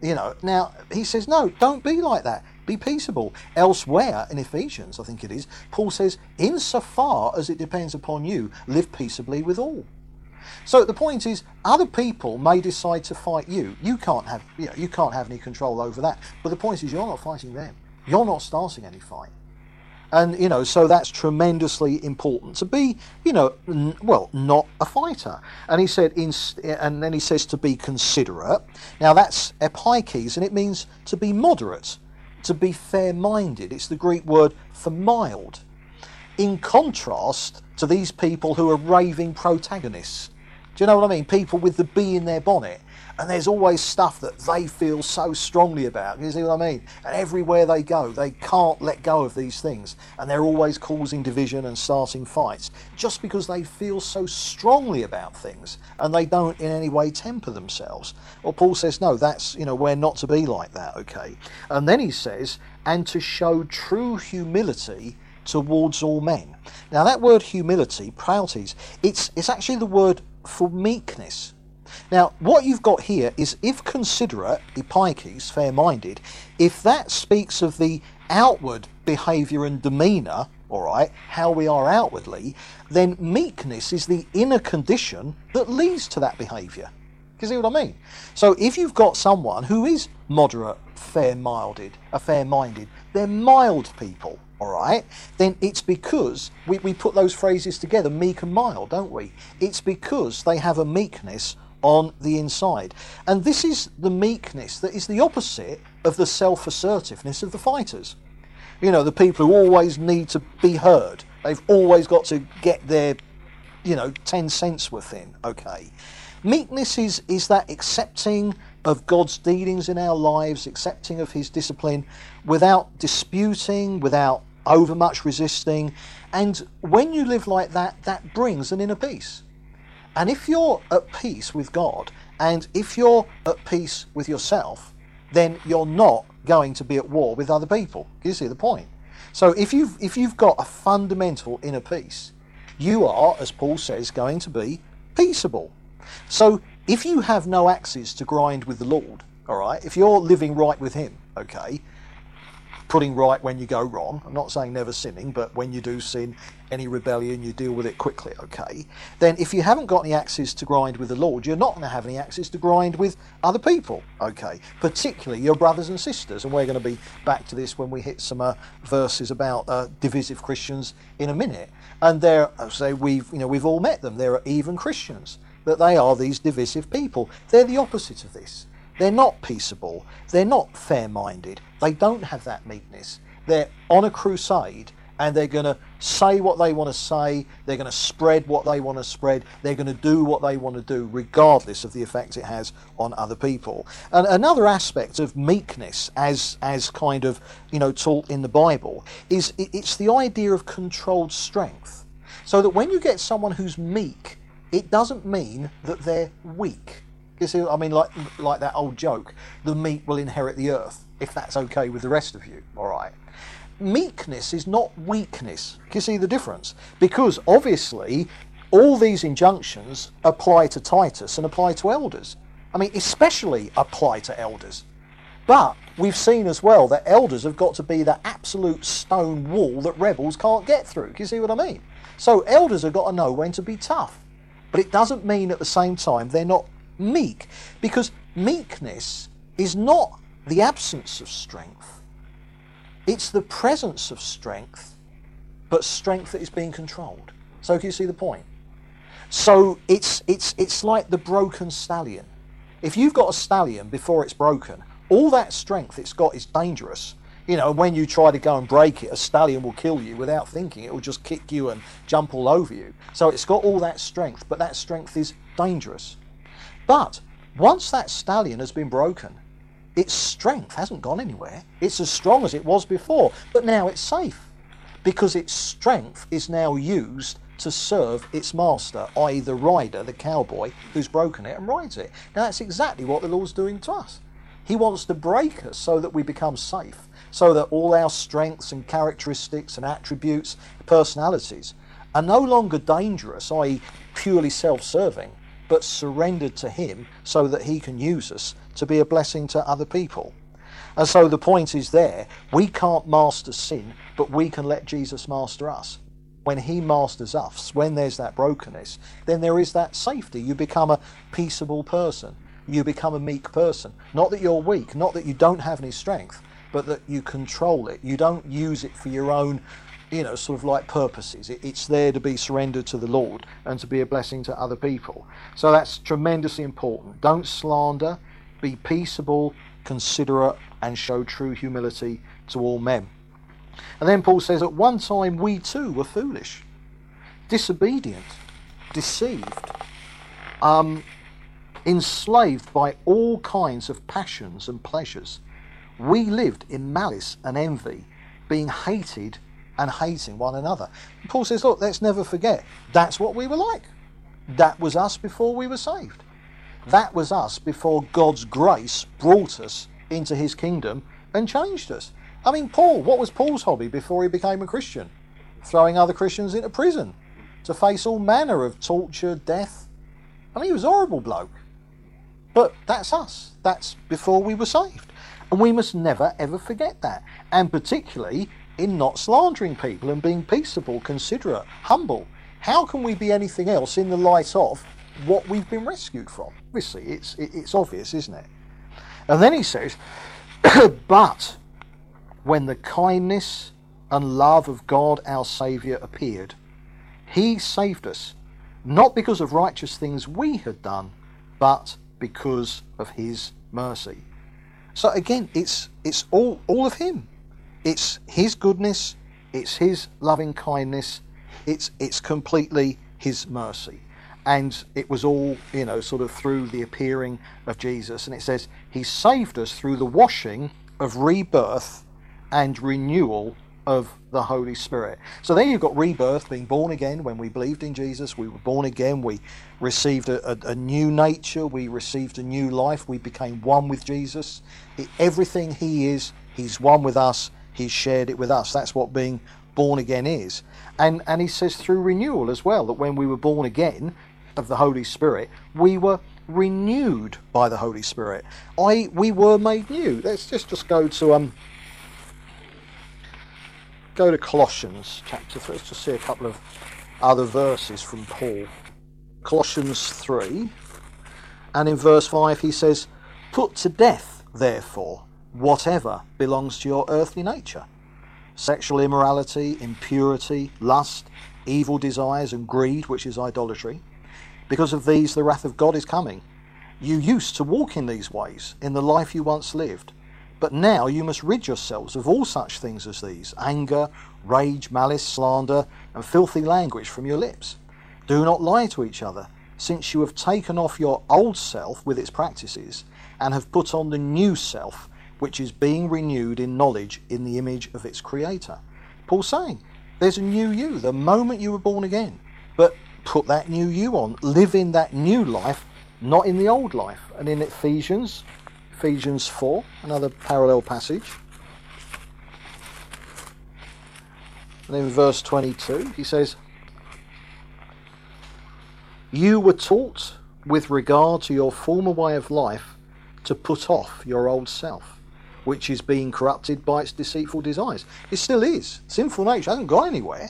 You know. Now he says, no, don't be like that. Be peaceable. Elsewhere in Ephesians, I think it is, Paul says, insofar as it depends upon you, live peaceably with all. So the point is, other people may decide to fight you. You can't have, you know, you can't have any control over that. But the point is, you're not fighting them. You're not starting any fight and you know so that's tremendously important to be you know n- well not a fighter. And he said in, and then he says to be considerate. Now that's epikes and it means to be moderate to be fair-minded. It's the greek word for mild. In contrast to these people who are raving protagonists. Do you know what i mean? People with the bee in their bonnet and there's always stuff that they feel so strongly about. You see what I mean? And everywhere they go, they can't let go of these things. And they're always causing division and starting fights just because they feel so strongly about things and they don't in any way temper themselves. Well, Paul says, no, that's, you know, we're not to be like that, okay? And then he says, and to show true humility towards all men. Now, that word humility, prautes, it's, it's actually the word for meekness. Now, what you've got here is if considerate, epikes, fair minded, if that speaks of the outward behaviour and demeanour all right, how we are outwardly, then meekness is the inner condition that leads to that behaviour. You see what I mean? So if you've got someone who is moderate, fair-minded, a fair-minded, they're mild people, all right, then it's because we, we put those phrases together, meek and mild, don't we? It's because they have a meekness on the inside. And this is the meekness that is the opposite of the self assertiveness of the fighters. You know, the people who always need to be heard. They've always got to get their, you know, 10 cents worth in, okay? Meekness is, is that accepting of God's dealings in our lives, accepting of His discipline without disputing, without overmuch resisting. And when you live like that, that brings an inner peace. And if you're at peace with God and if you're at peace with yourself, then you're not going to be at war with other people. You see the point? So if you've if you've got a fundamental inner peace, you are, as Paul says, going to be peaceable. So if you have no axes to grind with the Lord, all right, if you're living right with Him, okay, putting right when you go wrong. I'm not saying never sinning, but when you do sin, any rebellion, you deal with it quickly, okay? Then if you haven't got any axes to grind with the Lord, you're not going to have any axes to grind with other people, okay? Particularly your brothers and sisters. And we're going to be back to this when we hit some uh, verses about uh, divisive Christians in a minute. And they're, say, we've, you know, we've all met them. They're even Christians, that they are these divisive people. They're the opposite of this. They're not peaceable. They're not fair minded. They don't have that meekness. They're on a crusade and they're going to say what they want to say. They're going to spread what they want to spread. They're going to do what they want to do, regardless of the effect it has on other people. And another aspect of meekness, as as kind of you know taught in the Bible, is it's the idea of controlled strength. So that when you get someone who's meek, it doesn't mean that they're weak. You see, I mean, like like that old joke: the meek will inherit the earth, if that's okay with the rest of you. All right. Meekness is not weakness. Can you see the difference? Because obviously, all these injunctions apply to Titus and apply to elders. I mean, especially apply to elders. But we've seen as well that elders have got to be the absolute stone wall that rebels can't get through. Can you see what I mean? So elders have got to know when to be tough. But it doesn't mean at the same time they're not meek because meekness is not the absence of strength, it's the presence of strength, but strength that is being controlled. So, can you see the point? So, it's, it's, it's like the broken stallion. If you've got a stallion before it's broken, all that strength it's got is dangerous. You know, when you try to go and break it, a stallion will kill you without thinking. It will just kick you and jump all over you. So it's got all that strength, but that strength is dangerous. But once that stallion has been broken, its strength hasn't gone anywhere. It's as strong as it was before, but now it's safe because its strength is now used to serve its master, i.e., the rider, the cowboy who's broken it and rides it. Now, that's exactly what the Lord's doing to us. He wants to break us so that we become safe, so that all our strengths and characteristics and attributes, personalities, are no longer dangerous, i.e., purely self serving, but surrendered to Him so that He can use us to be a blessing to other people. And so the point is there we can't master sin, but we can let Jesus master us. When He masters us, when there's that brokenness, then there is that safety. You become a peaceable person. You become a meek person. Not that you're weak, not that you don't have any strength, but that you control it. You don't use it for your own you know, sort of like purposes. It, it's there to be surrendered to the Lord and to be a blessing to other people. So that's tremendously important. Don't slander, be peaceable, considerate, and show true humility to all men. And then Paul says, At one time we too were foolish, disobedient, deceived, um, enslaved by all kinds of passions and pleasures. We lived in malice and envy, being hated and hating one another. Paul says, look, let's never forget that's what we were like. That was us before we were saved. That was us before God's grace brought us into his kingdom and changed us. I mean, Paul, what was Paul's hobby before he became a Christian? Throwing other Christians into prison to face all manner of torture, death. I mean, he was a horrible bloke. But that's us. That's before we were saved. And we must never, ever forget that. And particularly in not slandering people and being peaceable, considerate, humble. How can we be anything else in the light of what we've been rescued from? Obviously, it's, it's obvious, isn't it? And then he says, But when the kindness and love of God our Saviour appeared, he saved us, not because of righteous things we had done, but because of his mercy. So again, it's it's all all of him. It's his goodness, it's his loving kindness, it's it's completely his mercy. And it was all, you know, sort of through the appearing of Jesus. And it says, He saved us through the washing of rebirth and renewal of the Holy Spirit. So then you've got rebirth, being born again. When we believed in Jesus, we were born again. We received a, a, a new nature. We received a new life. We became one with Jesus. It, everything He is, He's one with us. He's shared it with us. That's what being born again is. And, and He says through renewal as well, that when we were born again of the Holy Spirit, we were renewed by the Holy Spirit. I we were made new. Let's just just go to um go to Colossians chapter 3. Let's just see a couple of other verses from Paul. Colossians 3, and in verse 5 he says, Put to death, therefore, whatever belongs to your earthly nature sexual immorality, impurity, lust, evil desires, and greed, which is idolatry. Because of these, the wrath of God is coming. You used to walk in these ways in the life you once lived. But now you must rid yourselves of all such things as these anger, rage, malice, slander, and filthy language from your lips. Do not lie to each other, since you have taken off your old self with its practices, and have put on the new self, which is being renewed in knowledge in the image of its Creator. Paul's saying, there's a new you the moment you were born again. But put that new you on. Live in that new life, not in the old life. And in Ephesians, Ephesians 4, another parallel passage. And in verse 22, he says, You were taught with regard to your former way of life to put off your old self, which is being corrupted by its deceitful desires. It still is. Sinful nature hasn't gone anywhere.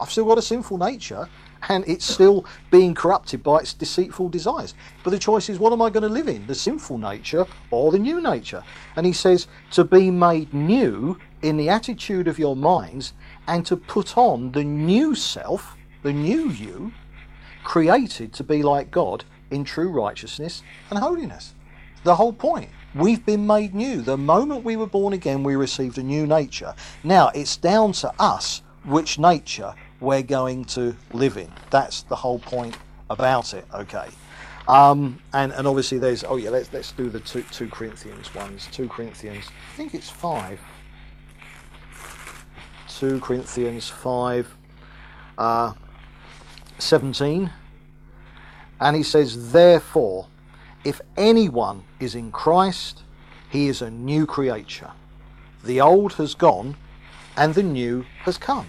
I've still got a sinful nature, and it's still being corrupted by its deceitful desires. But the choice is what am I going to live in, the sinful nature or the new nature? And he says to be made new in the attitude of your minds and to put on the new self, the new you, created to be like God in true righteousness and holiness. The whole point. We've been made new. The moment we were born again, we received a new nature. Now, it's down to us which nature we're going to live in. That's the whole point about it. Okay. Um, and, and obviously there's oh yeah let's let's do the two, two Corinthians ones. Two Corinthians. I think it's five. Two Corinthians five. Uh, 17 and he says therefore if anyone is in Christ he is a new creature the old has gone and the new has come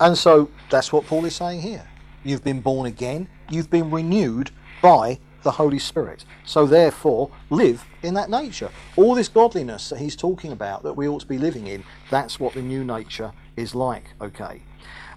and so that's what Paul is saying here. You've been born again, you've been renewed by the Holy Spirit. So therefore, live in that nature. All this godliness that he's talking about that we ought to be living in, that's what the new nature is like, okay?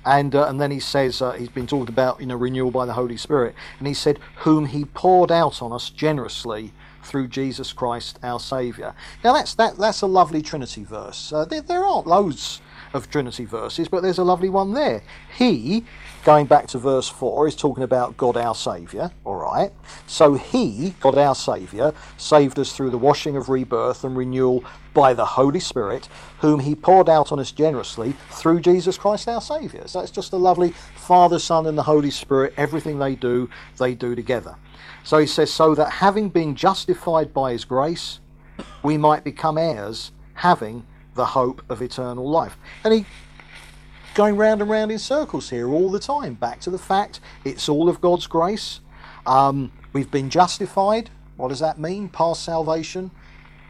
And, uh, and then he says, uh, he's been talked about, you know, renewal by the Holy Spirit. And he said, whom he poured out on us generously through Jesus Christ our Saviour. Now that's, that, that's a lovely Trinity verse. Uh, there, there aren't loads of Trinity verses, but there's a lovely one there. He, going back to verse 4, is talking about God our Saviour, alright? So He, God our Saviour, saved us through the washing of rebirth and renewal by the Holy Spirit, whom He poured out on us generously through Jesus Christ our Saviour. So it's just a lovely Father, Son, and the Holy Spirit, everything they do, they do together. So he says, so that having been justified by His grace, we might become heirs, having the hope of eternal life. And he going round and round in circles here all the time, back to the fact it's all of God's grace. Um, we've been justified. What does that mean? Past salvation,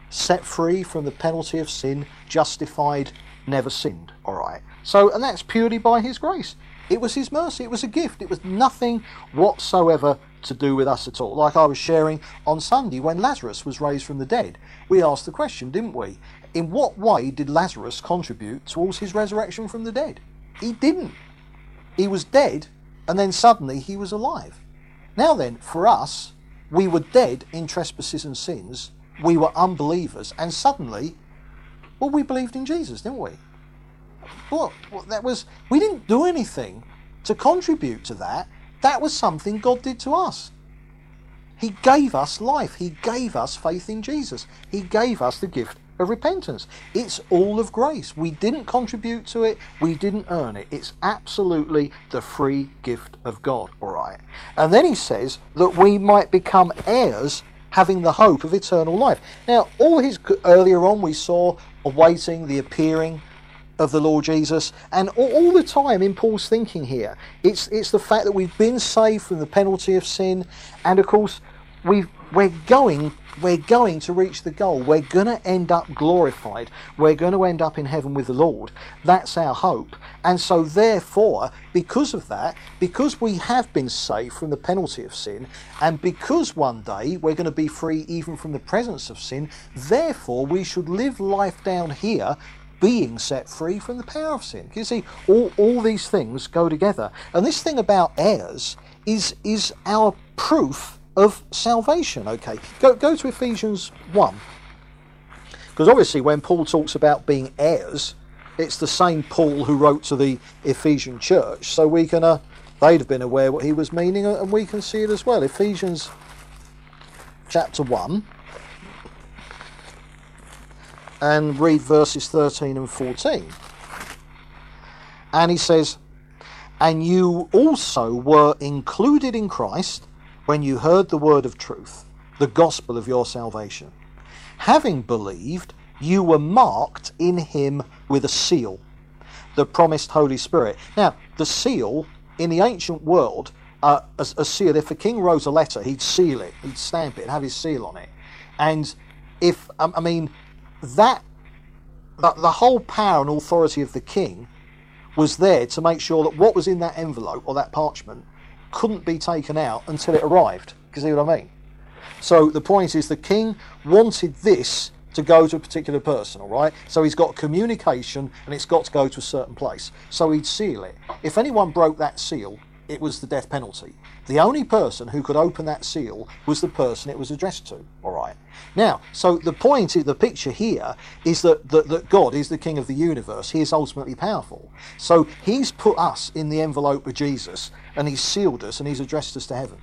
set free from the penalty of sin, justified, never sinned. All right. So, and that's purely by His grace. It was His mercy. It was a gift. It was nothing whatsoever to do with us at all. Like I was sharing on Sunday when Lazarus was raised from the dead. We asked the question, didn't we? in what way did Lazarus contribute towards his resurrection from the dead? He didn't. He was dead, and then suddenly he was alive. Now then, for us, we were dead in trespasses and sins. We were unbelievers, and suddenly, well, we believed in Jesus, didn't we? Well, that was we didn't do anything to contribute to that. That was something God did to us. He gave us life. He gave us faith in Jesus. He gave us the gift of repentance. It's all of grace. We didn't contribute to it, we didn't earn it. It's absolutely the free gift of God, all right? And then he says that we might become heirs having the hope of eternal life. Now, all his earlier on we saw awaiting the appearing of the Lord Jesus, and all, all, the time in Paul's thinking here, it's it's the fact that we've been saved from the penalty of sin, and of course we we're going we're going to reach the goal. We're going to end up glorified. We're going to end up in heaven with the Lord. That's our hope. And so, therefore, because of that, because we have been saved from the penalty of sin, and because one day we're going to be free even from the presence of sin, therefore, we should live life down here being set free from the power of sin. You see, all, all these things go together. And this thing about heirs is, is our proof of salvation. Okay, go, go to Ephesians 1. Because obviously, when Paul talks about being heirs, it's the same Paul who wrote to the Ephesian church. So we can, uh, they'd have been aware what he was meaning, and we can see it as well. Ephesians chapter 1 and read verses 13 and 14. And he says, And you also were included in Christ when you heard the word of truth, the gospel of your salvation. Having believed, you were marked in him with a seal, the promised Holy Spirit. Now, the seal in the ancient world, uh, a, a, seal, if a king wrote a letter, he'd seal it, he'd stamp it, and have his seal on it. And if, um, I mean, that, the, the whole power and authority of the king was there to make sure that what was in that envelope or that parchment couldn't be taken out until it arrived. You see what I mean? So the point is the king wanted this to go to a particular person, all right? So he's got communication and it's got to go to a certain place. So he'd seal it. If anyone broke that seal, it was the death penalty. The only person who could open that seal was the person it was addressed to, all right? Now, so the point, the picture here is that, that, that God is the king of the universe. He is ultimately powerful. So he's put us in the envelope of Jesus and he's sealed us and he's addressed us to heaven.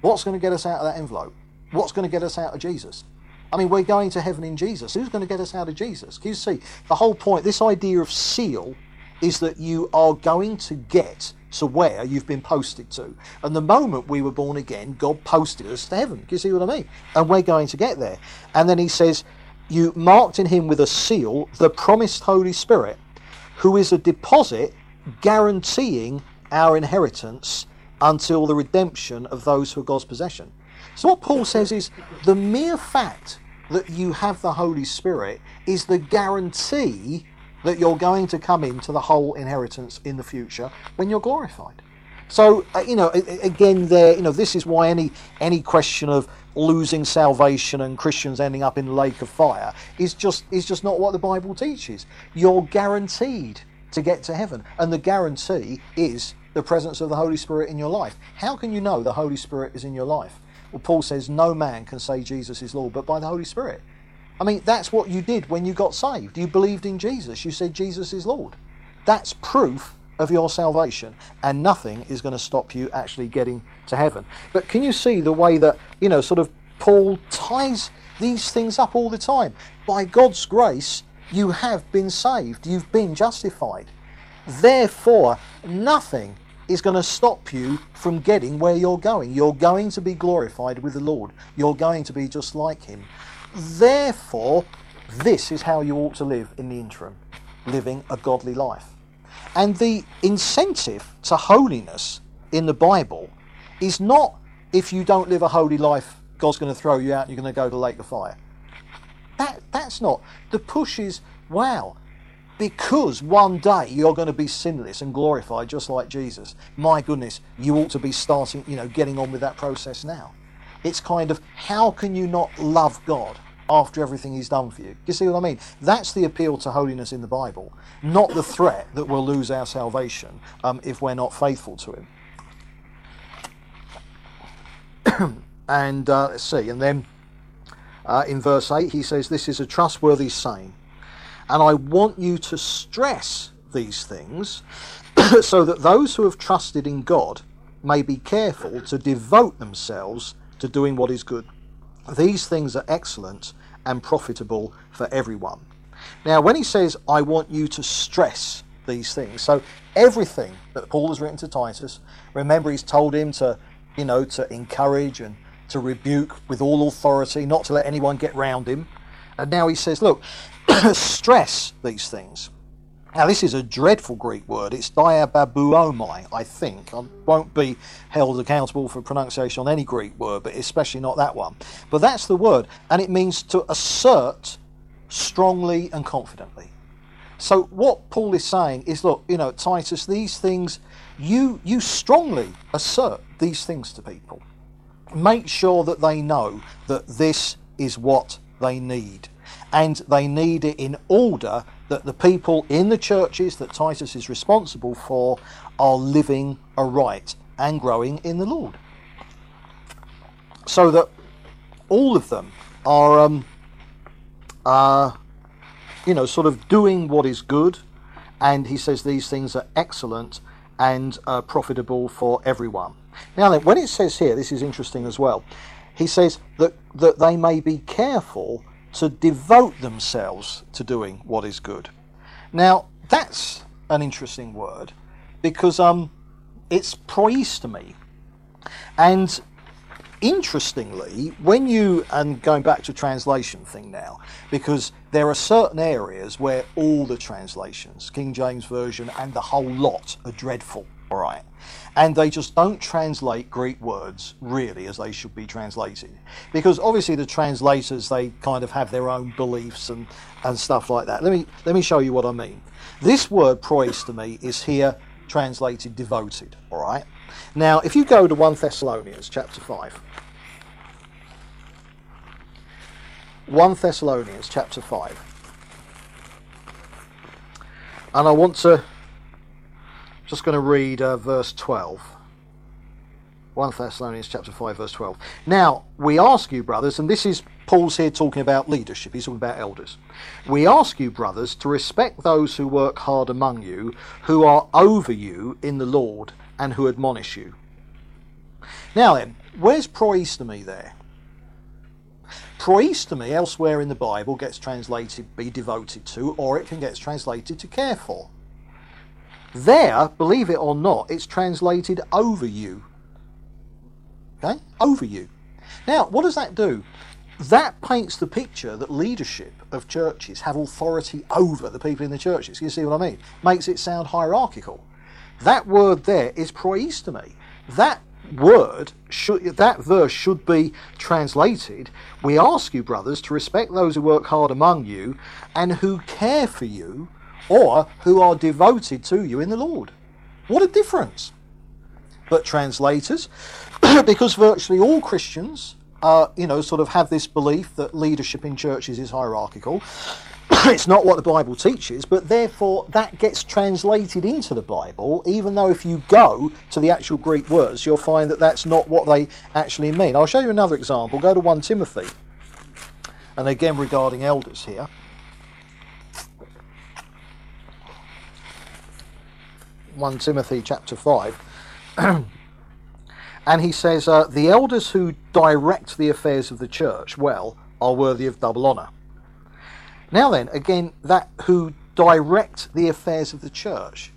What's going to get us out of that envelope? What's going to get us out of Jesus? I mean, we're going to heaven in Jesus. Who's going to get us out of Jesus? Can you see? The whole point, this idea of seal, is that you are going to get to where you've been posted to. And the moment we were born again, God posted us to heaven. Do you see what I mean? And we're going to get there. And then he says, You marked in him with a seal the promised Holy Spirit, who is a deposit guaranteeing our inheritance until the redemption of those who are God's possession. So, what Paul says is the mere fact that you have the Holy Spirit is the guarantee that you're going to come into the whole inheritance in the future when you're glorified. So uh, you know, again, there, you know, this is why any any question of losing salvation and Christians ending up in the lake of fire is just is just not what the Bible teaches. You're guaranteed to get to heaven, and the guarantee is the presence of the Holy Spirit in your life. How can you know the Holy Spirit is in your life? Well, Paul says no man can say Jesus is Lord but by the Holy Spirit. I mean, that's what you did when you got saved. You believed in Jesus. You said Jesus is Lord. That's proof of your salvation, and nothing is going to stop you actually getting to heaven. But can you see the way that, you know, sort of Paul ties these things up all the time? By God's grace, you have been saved, you've been justified. Therefore, nothing is going to stop you from getting where you're going. You're going to be glorified with the Lord, you're going to be just like Him. Therefore, this is how you ought to live in the interim, living a godly life. And the incentive to holiness in the Bible is not if you don't live a holy life, God's going to throw you out and you're going to go to the lake of fire. That, that's not. The push is, wow, because one day you're going to be sinless and glorified just like Jesus. My goodness, you ought to be starting, you know, getting on with that process now. It's kind of how can you not love God after everything he's done for you. You see what I mean? That's the appeal to holiness in the Bible, not the threat that we'll lose our salvation um, if we're not faithful to him. and uh, let's see, and then uh, in verse 8 he says, This is a trustworthy saying, and I want you to stress these things so that those who have trusted in God may be careful to devote themselves to doing what is good. These things are excellent and profitable for everyone. Now, when he says, I want you to stress these things, so everything that Paul has written to Titus, remember he's told him to, you know, to encourage and to rebuke with all authority, not to let anyone get round him. And now he says, look, stress these things. Now, this is a dreadful Greek word. It's diababuomai, I think. I won't be held accountable for pronunciation on any Greek word, but especially not that one. But that's the word, and it means to assert strongly and confidently. So, what Paul is saying is look, you know, Titus, these things, you, you strongly assert these things to people. Make sure that they know that this is what they need. And they need it in order that the people in the churches that Titus is responsible for are living aright and growing in the Lord. So that all of them are, um, uh, you know, sort of doing what is good. And he says these things are excellent and uh, profitable for everyone. Now, then, when it says here, this is interesting as well. He says that, that they may be careful to devote themselves to doing what is good. Now, that's an interesting word because um, it's me, And interestingly, when you, and going back to translation thing now, because there are certain areas where all the translations, King James Version and the whole lot, are dreadful, right? and they just don't translate Greek words really as they should be translated. Because obviously the translators they kind of have their own beliefs and, and stuff like that. Let me let me show you what I mean. This word proistemi is here translated devoted, all right? Now if you go to 1 Thessalonians chapter 5 1 Thessalonians chapter 5 and I want to just going to read uh, verse 12. 1 Thessalonians chapter 5 verse 12. Now, we ask you brothers, and this is Paul's here talking about leadership. He's talking about elders. We ask you brothers to respect those who work hard among you, who are over you in the Lord and who admonish you. Now then, where's proistemi there? Proistemi elsewhere in the Bible gets translated be devoted to, or it can get translated to care for. There, believe it or not, it's translated over you. Okay? Over you. Now, what does that do? That paints the picture that leadership of churches have authority over the people in the churches. You see what I mean? Makes it sound hierarchical. That word there is proistemi. That word should that verse should be translated we ask you brothers to respect those who work hard among you and who care for you or who are devoted to you in the Lord. What a difference! But translators, because virtually all Christians, uh, you know, sort of have this belief that leadership in churches is hierarchical. it's not what the Bible teaches, but therefore that gets translated into the Bible, even though if you go to the actual Greek words, you'll find that that's not what they actually mean. I'll show you another example. Go to 1 Timothy. And again, regarding elders here. 1 Timothy chapter 5. and he says, uh, The elders who direct the affairs of the church well are worthy of double honour. Now then, again, that who direct the affairs of the church.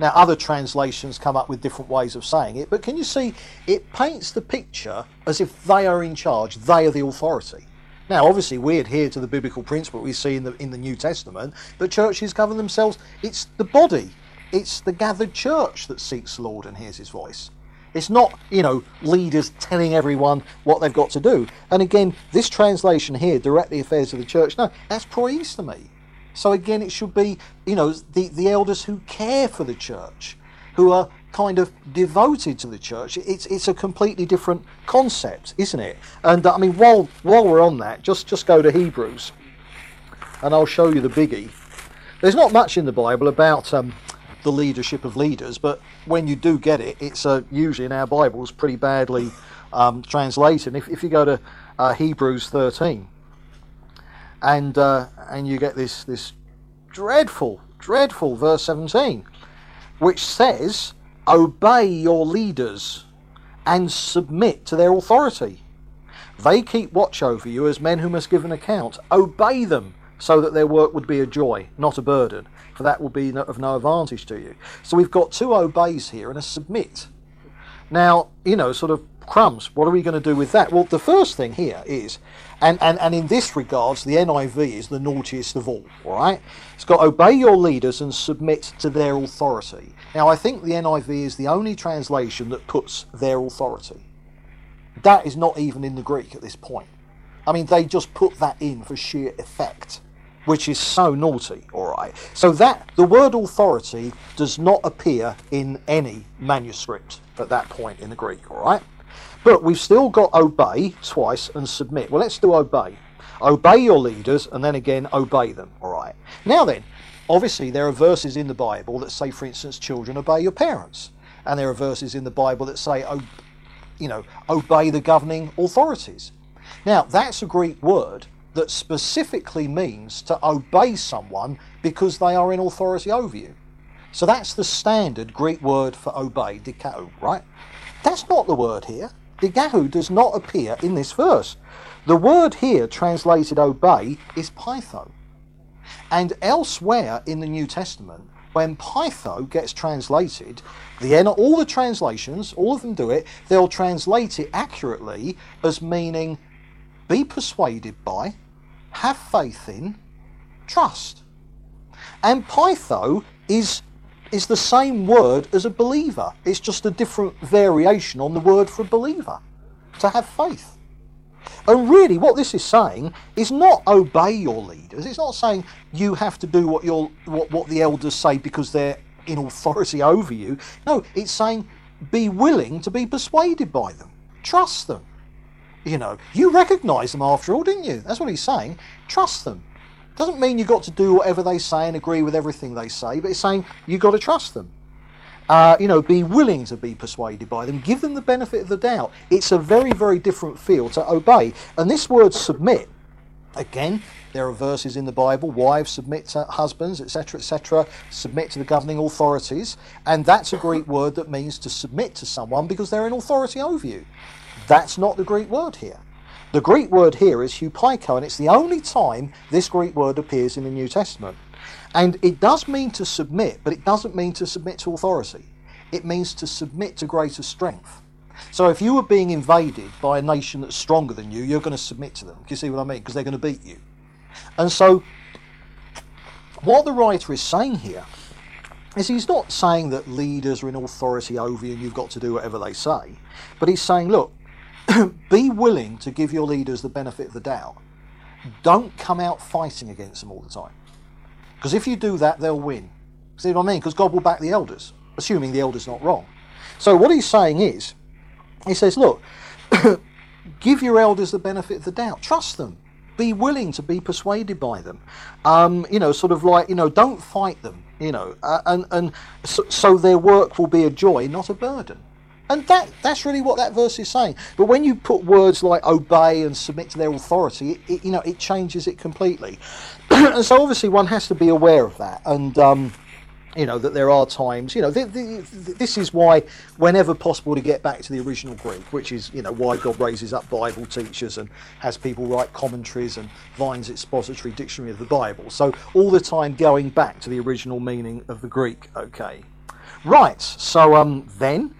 Now, other translations come up with different ways of saying it, but can you see it paints the picture as if they are in charge, they are the authority. Now, obviously, we adhere to the biblical principle we see in the in the New Testament that churches govern themselves. It's the body it's the gathered church that seeks the Lord and hears his voice. It's not, you know, leaders telling everyone what they've got to do. And again, this translation here, directly affairs of the church, no, that's proistemi. So again, it should be, you know, the, the elders who care for the church, who are kind of devoted to the church. It's it's a completely different concept, isn't it? And uh, I mean, while while we're on that, just just go to Hebrews, and I'll show you the biggie. There's not much in the Bible about um, the leadership of leaders, but when you do get it, it's uh, usually in our Bibles pretty badly um, translated. If, if you go to uh, Hebrews 13, and uh, and you get this this dreadful dreadful verse 17, which says, "Obey your leaders and submit to their authority. They keep watch over you as men who must give an account. Obey them." So that their work would be a joy, not a burden, for that will be of no advantage to you. So we've got two obeys here and a submit. Now, you know, sort of crumbs. What are we going to do with that? Well, the first thing here is, and, and, and in this regards, the NIV is the naughtiest of all, all right? It's got obey your leaders and submit to their authority. Now, I think the NIV is the only translation that puts their authority. That is not even in the Greek at this point. I mean, they just put that in for sheer effect, which is so naughty, all right? So that, the word authority does not appear in any manuscript at that point in the Greek, all right? But we've still got obey twice and submit. Well, let's do obey. Obey your leaders and then again obey them. All right. Now then, obviously there are verses in the Bible that say, for instance, children obey your parents, and there are verses in the Bible that say, you know, obey the governing authorities. Now that's a Greek word that specifically means to obey someone because they are in authority over you. So that's the standard Greek word for obey, dikao, right? That's not the word here. Digahu does not appear in this verse. The word here translated obey is pytho. And elsewhere in the New Testament, when pytho gets translated, the all the translations, all of them do it, they'll translate it accurately as meaning be persuaded by, have faith in, trust. And pytho is is the same word as a believer. It's just a different variation on the word for a believer. To have faith. And really, what this is saying is not obey your leaders. It's not saying you have to do what, your, what, what the elders say because they're in authority over you. No, it's saying be willing to be persuaded by them. Trust them. You know, you recognize them after all, didn't you? That's what he's saying. Trust them. Doesn't mean you've got to do whatever they say and agree with everything they say, but it's saying you've got to trust them. Uh, you know, be willing to be persuaded by them, give them the benefit of the doubt. It's a very, very different feel to obey. And this word submit, again, there are verses in the Bible wives submit to husbands, etc., etc., submit to the governing authorities. And that's a Greek word that means to submit to someone because they're in authority over you. That's not the Greek word here. The Greek word here is hupaiko, and it's the only time this Greek word appears in the New Testament. And it does mean to submit, but it doesn't mean to submit to authority. It means to submit to greater strength. So if you were being invaded by a nation that's stronger than you, you're going to submit to them. Do you see what I mean? Because they're going to beat you. And so, what the writer is saying here is he's not saying that leaders are in authority over you and you've got to do whatever they say, but he's saying, look, be willing to give your leaders the benefit of the doubt. Don't come out fighting against them all the time. Because if you do that, they'll win. See what I mean? Because God will back the elders, assuming the elders not wrong. So what he's saying is, he says, look, give your elders the benefit of the doubt. Trust them. Be willing to be persuaded by them. Um, you know, sort of like, you know, don't fight them, you know, uh, and, and so, so their work will be a joy, not a burden. And that, that's really what that verse is saying. But when you put words like obey and submit to their authority, it, it you know, it changes it completely. and so obviously one has to be aware of that. And, um, you know, that there are times, you know, this is why, whenever possible, to get back to the original Greek, which is, you know, why God raises up Bible teachers and has people write commentaries and Vine's expository dictionary of the Bible. So all the time going back to the original meaning of the Greek, okay. Right, so um, then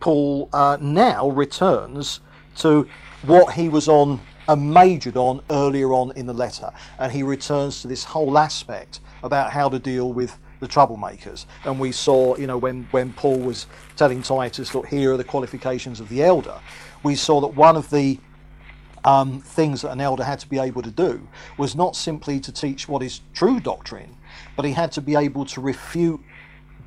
Paul uh, now returns to what he was on and majored on earlier on in the letter. And he returns to this whole aspect about how to deal with the troublemakers. And we saw, you know, when, when Paul was telling Titus, look, here are the qualifications of the elder, we saw that one of the um, things that an elder had to be able to do was not simply to teach what is true doctrine, but he had to be able to refute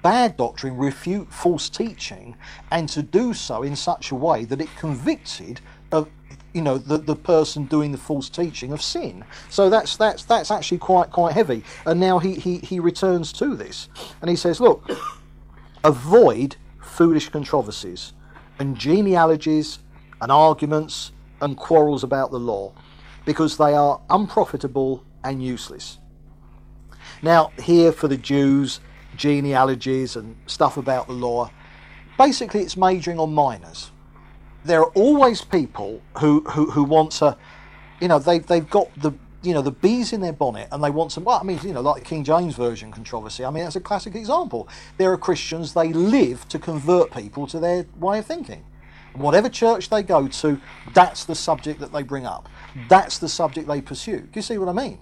bad doctrine, refute false teaching, and to do so in such a way that it convicted of you know the, the person doing the false teaching of sin. So that's that's that's actually quite quite heavy. And now he he, he returns to this and he says, look, avoid foolish controversies and genealogies and arguments and quarrels about the law, because they are unprofitable and useless. Now, here for the Jews, genealogies and stuff about the law, basically it's majoring on minors. There are always people who, who, who want to, you know, they, they've got the, you know, the bees in their bonnet and they want some, well, I mean, you know, like the King James Version controversy. I mean, that's a classic example. There are Christians, they live to convert people to their way of thinking. Whatever church they go to, that's the subject that they bring up. That's the subject they pursue. Do you see what I mean?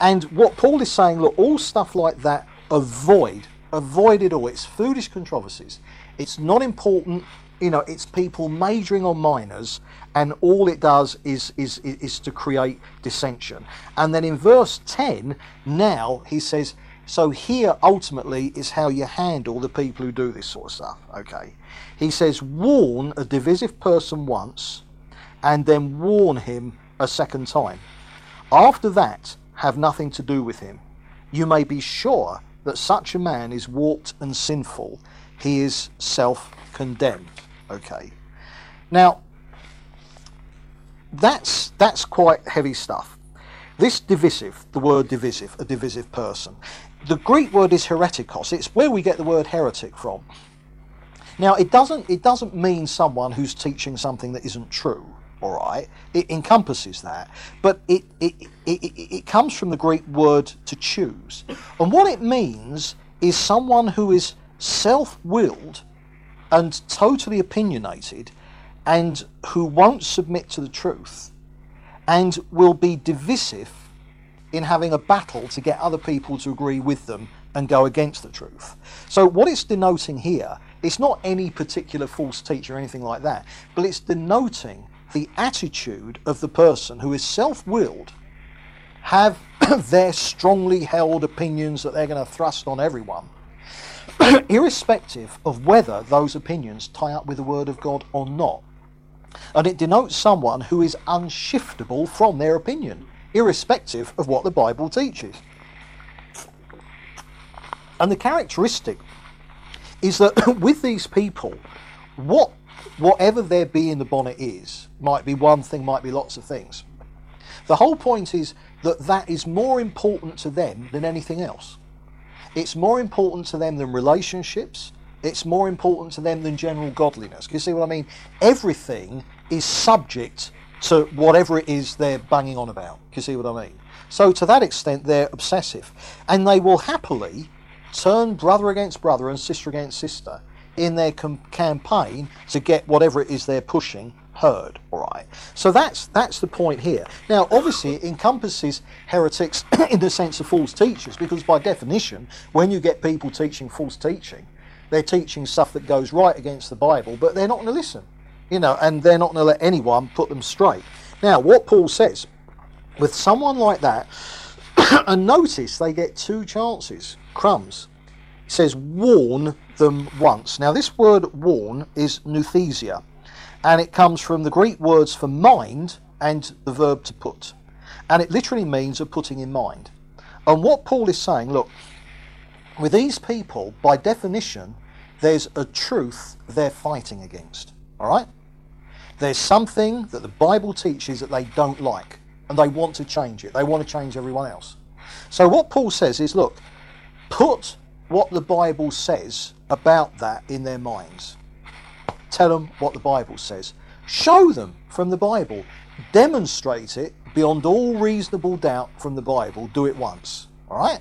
And what Paul is saying, look, all stuff like that, avoid. Avoid it all. It's foolish controversies. It's not important. You know, it's people majoring on minors, and all it does is, is, is to create dissension. And then in verse 10, now he says, so here ultimately is how you handle the people who do this sort of stuff. Okay. He says, warn a divisive person once and then warn him a second time. After that, have nothing to do with him. You may be sure that such a man is warped and sinful. He is self condemned. Okay. Now, that's, that's quite heavy stuff. This divisive, the word divisive, a divisive person, the Greek word is hereticos. It's where we get the word heretic from. Now, it doesn't it doesn't mean someone who's teaching something that isn't true. All right, it encompasses that, but it it, it, it, it comes from the Greek word to choose, and what it means is someone who is self-willed and totally opinionated, and who won't submit to the truth, and will be divisive in having a battle to get other people to agree with them and go against the truth. So, what it's denoting here, it's not any particular false teacher or anything like that, but it's denoting the attitude of the person who is self willed, have their strongly held opinions that they're going to thrust on everyone, irrespective of whether those opinions tie up with the Word of God or not. And it denotes someone who is unshiftable from their opinion irrespective of what the Bible teaches. And the characteristic is that with these people, what whatever their bee in the bonnet is, might be one thing, might be lots of things. The whole point is that that is more important to them than anything else. It's more important to them than relationships. It's more important to them than general godliness. Can you see what I mean? Everything is subject to whatever it is they're banging on about. Do you see what I mean? So to that extent, they're obsessive, and they will happily turn brother against brother and sister against sister in their com- campaign to get whatever it is they're pushing heard. All right. So that's that's the point here. Now, obviously, it encompasses heretics in the sense of false teachers, because by definition, when you get people teaching false teaching, they're teaching stuff that goes right against the Bible, but they're not going to listen you know, and they're not going to let anyone put them straight. Now, what Paul says with someone like that, and notice they get two chances, crumbs. He says, warn them once. Now, this word warn is nouthesia, and it comes from the Greek words for mind and the verb to put. And it literally means a putting in mind. And what Paul is saying, look, with these people, by definition, there's a truth they're fighting against. All right? There's something that the Bible teaches that they don't like, and they want to change it. They want to change everyone else. So, what Paul says is look, put what the Bible says about that in their minds. Tell them what the Bible says. Show them from the Bible. Demonstrate it beyond all reasonable doubt from the Bible. Do it once. All right?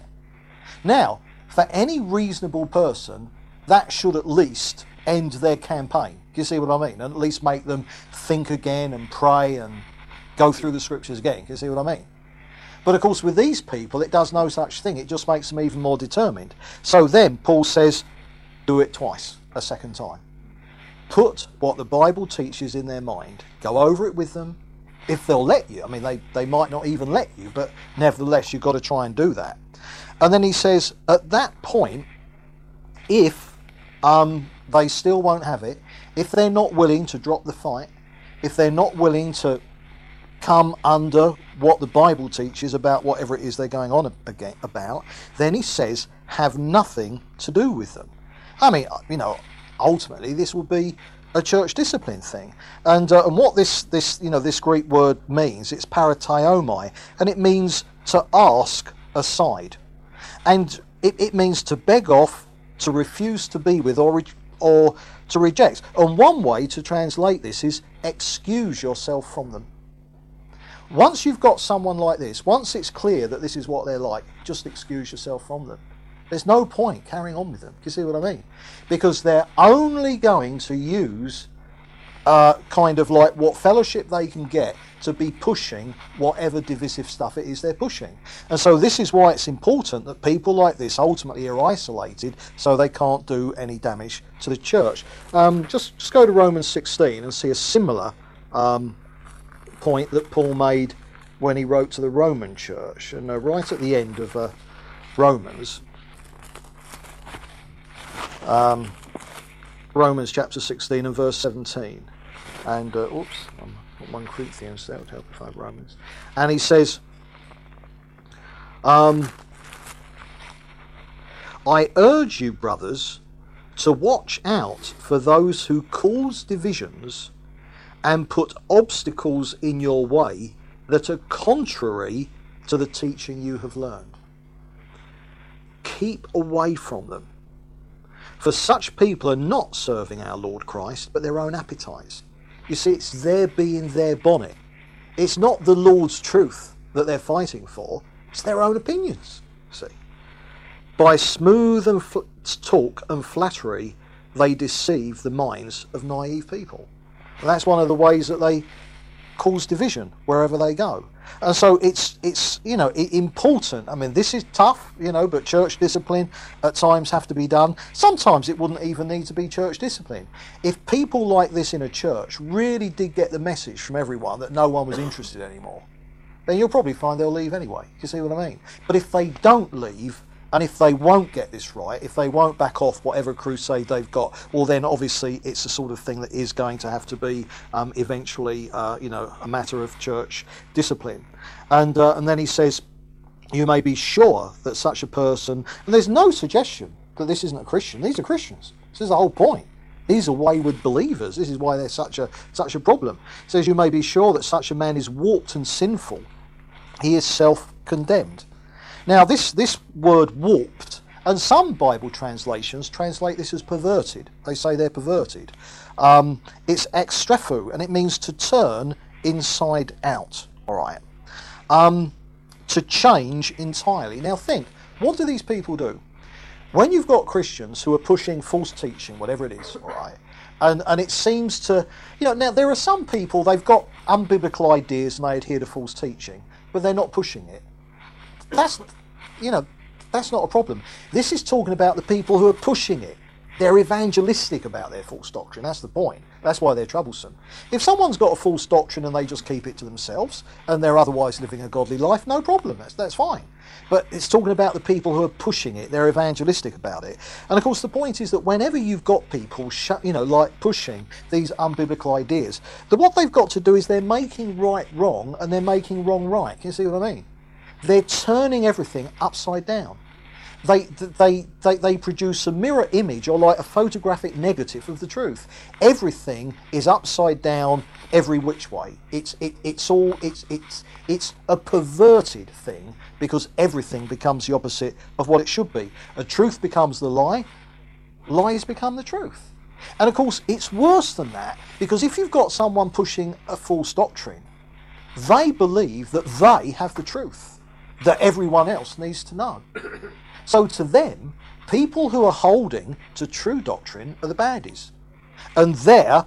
Now, for any reasonable person, that should at least end their campaign. Do you see what I mean? And at least make them think again and pray and go through the scriptures again. Do you see what I mean? But of course, with these people, it does no such thing. It just makes them even more determined. So then, Paul says, do it twice, a second time. Put what the Bible teaches in their mind. Go over it with them. If they'll let you. I mean, they, they might not even let you, but nevertheless, you've got to try and do that. And then he says, at that point, if um, they still won't have it, if they're not willing to drop the fight, if they're not willing to come under what the Bible teaches about whatever it is they're going on about, then he says, have nothing to do with them. I mean, you know, ultimately this will be a church discipline thing. And, uh, and what this, this, you know, this Greek word means, it's paraiteomai, and it means to ask aside. And it, it means to beg off, to refuse to be with, or, or to reject. And one way to translate this is excuse yourself from them. Once you've got someone like this, once it's clear that this is what they're like, just excuse yourself from them. There's no point carrying on with them. Do you see what I mean? Because they're only going to use uh, kind of like what fellowship they can get to be pushing whatever divisive stuff it is they're pushing. And so this is why it's important that people like this ultimately are isolated so they can't do any damage to the church. Um, just, just go to Romans 16 and see a similar um, point that Paul made when he wrote to the Roman church. And uh, right at the end of uh, Romans, um, Romans chapter 16 and verse 17. And, uh, oops, I'm on 1 Corinthians, that would help if I have Romans. And he says, um, I urge you, brothers, to watch out for those who cause divisions and put obstacles in your way that are contrary to the teaching you have learned. Keep away from them. For such people are not serving our Lord Christ, but their own appetites. You see, it's their being their bonnet. It's not the Lord's truth that they're fighting for, it's their own opinions. See? By smooth and fl- talk and flattery, they deceive the minds of naive people. And that's one of the ways that they cause division wherever they go. And so it's it's you know important. I mean, this is tough, you know, but church discipline at times have to be done. Sometimes it wouldn't even need to be church discipline. If people like this in a church really did get the message from everyone that no one was interested anymore, then you'll probably find they'll leave anyway. You see what I mean? But if they don't leave, and if they won't get this right, if they won't back off whatever crusade they've got, well, then obviously it's the sort of thing that is going to have to be um, eventually, uh, you know, a matter of church discipline. And uh, and then he says, you may be sure that such a person, and there's no suggestion that this isn't a Christian. These are Christians. This is the whole point. These are wayward believers. This is why they're such a such a problem. Says you may be sure that such a man is warped and sinful. He is self-condemned. Now, this, this word warped, and some Bible translations translate this as perverted. They say they're perverted. Um, it's ekstrepho, and it means to turn inside out. All right. Um, to change entirely. Now, think what do these people do? When you've got Christians who are pushing false teaching, whatever it is, all right, and, and it seems to, you know, now there are some people, they've got unbiblical ideas and they adhere to false teaching, but they're not pushing it that's you know that's not a problem. This is talking about the people who are pushing it. They're evangelistic about their false doctrine. That's the point. That's why they're troublesome. If someone's got a false doctrine and they just keep it to themselves and they're otherwise living a godly life, no problem. That's, that's fine. But it's talking about the people who are pushing it. They're evangelistic about it. And of course, the point is that whenever you've got people, sh- you know, like pushing these unbiblical ideas, that what they've got to do is they're making right wrong and they're making wrong right. Can you see what I mean? They're turning everything upside down. They, they, they, they produce a mirror image or like a photographic negative of the truth. Everything is upside down every which way. It's, it, it's all, it's, it's, it's a perverted thing because everything becomes the opposite of what it should be. A truth becomes the lie, lies become the truth. And of course, it's worse than that because if you've got someone pushing a false doctrine, they believe that they have the truth that everyone else needs to know. So to them, people who are holding to true doctrine are the baddies. And they're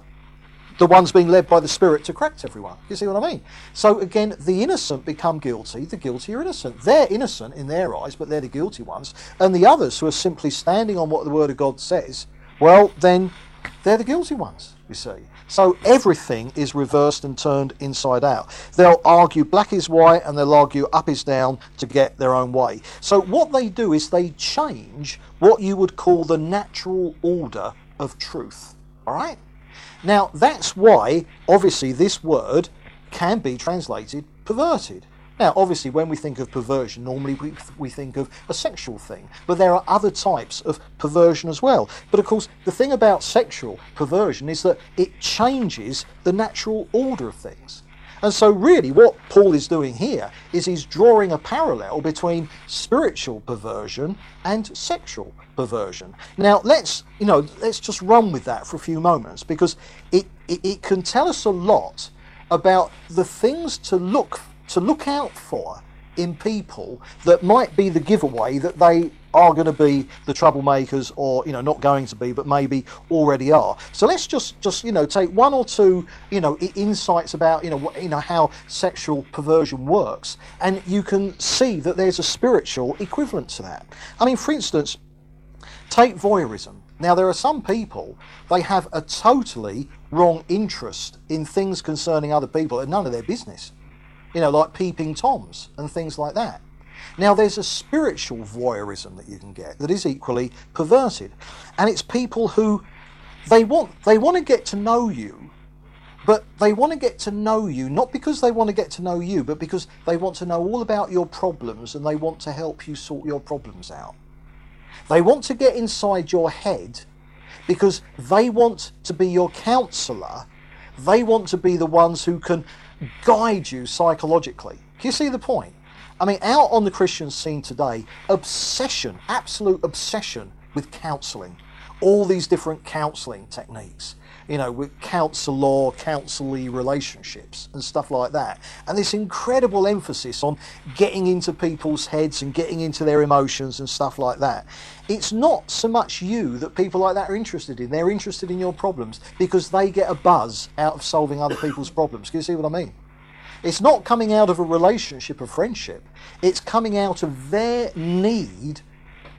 the ones being led by the Spirit to correct everyone. You see what I mean? So again, the innocent become guilty, the guilty are innocent. They're innocent in their eyes, but they're the guilty ones. And the others who are simply standing on what the Word of God says, well, then they're the guilty ones, you see. So everything is reversed and turned inside out. They'll argue black is white and they'll argue up is down to get their own way. So what they do is they change what you would call the natural order of truth. All right? Now, that's why, obviously, this word can be translated perverted. Now, obviously, when we think of perversion, normally we, we think of a sexual thing, but there are other types of perversion as well. But of course, the thing about sexual perversion is that it changes the natural order of things. And so, really, what Paul is doing here is he's drawing a parallel between spiritual perversion and sexual perversion. Now, let's you know, let's just run with that for a few moments because it, it, it can tell us a lot about the things to look to look out for in people that might be the giveaway that they are going to be the troublemakers or you know not going to be but maybe already are. So let's just just you know take one or two you know insights about you know what, you know how sexual perversion works and you can see that there's a spiritual equivalent to that. I mean for instance take voyeurism. Now there are some people they have a totally wrong interest in things concerning other people and none of their business you know, like peeping toms and things like that. Now, there's a spiritual voyeurism that you can get that is equally perverted, and it's people who they want they want to get to know you, but they want to get to know you not because they want to get to know you, but because they want to know all about your problems and they want to help you sort your problems out. They want to get inside your head because they want to be your counselor. They want to be the ones who can guide you psychologically. Can you see the point? I mean, out on the Christian scene today, obsession, absolute obsession with counselling, all these different counselling techniques you know, with counsellor, counsellee relationships and stuff like that. And this incredible emphasis on getting into people's heads and getting into their emotions and stuff like that. It's not so much you that people like that are interested in. They're interested in your problems because they get a buzz out of solving other people's problems. Can you see what I mean? It's not coming out of a relationship of friendship. It's coming out of their need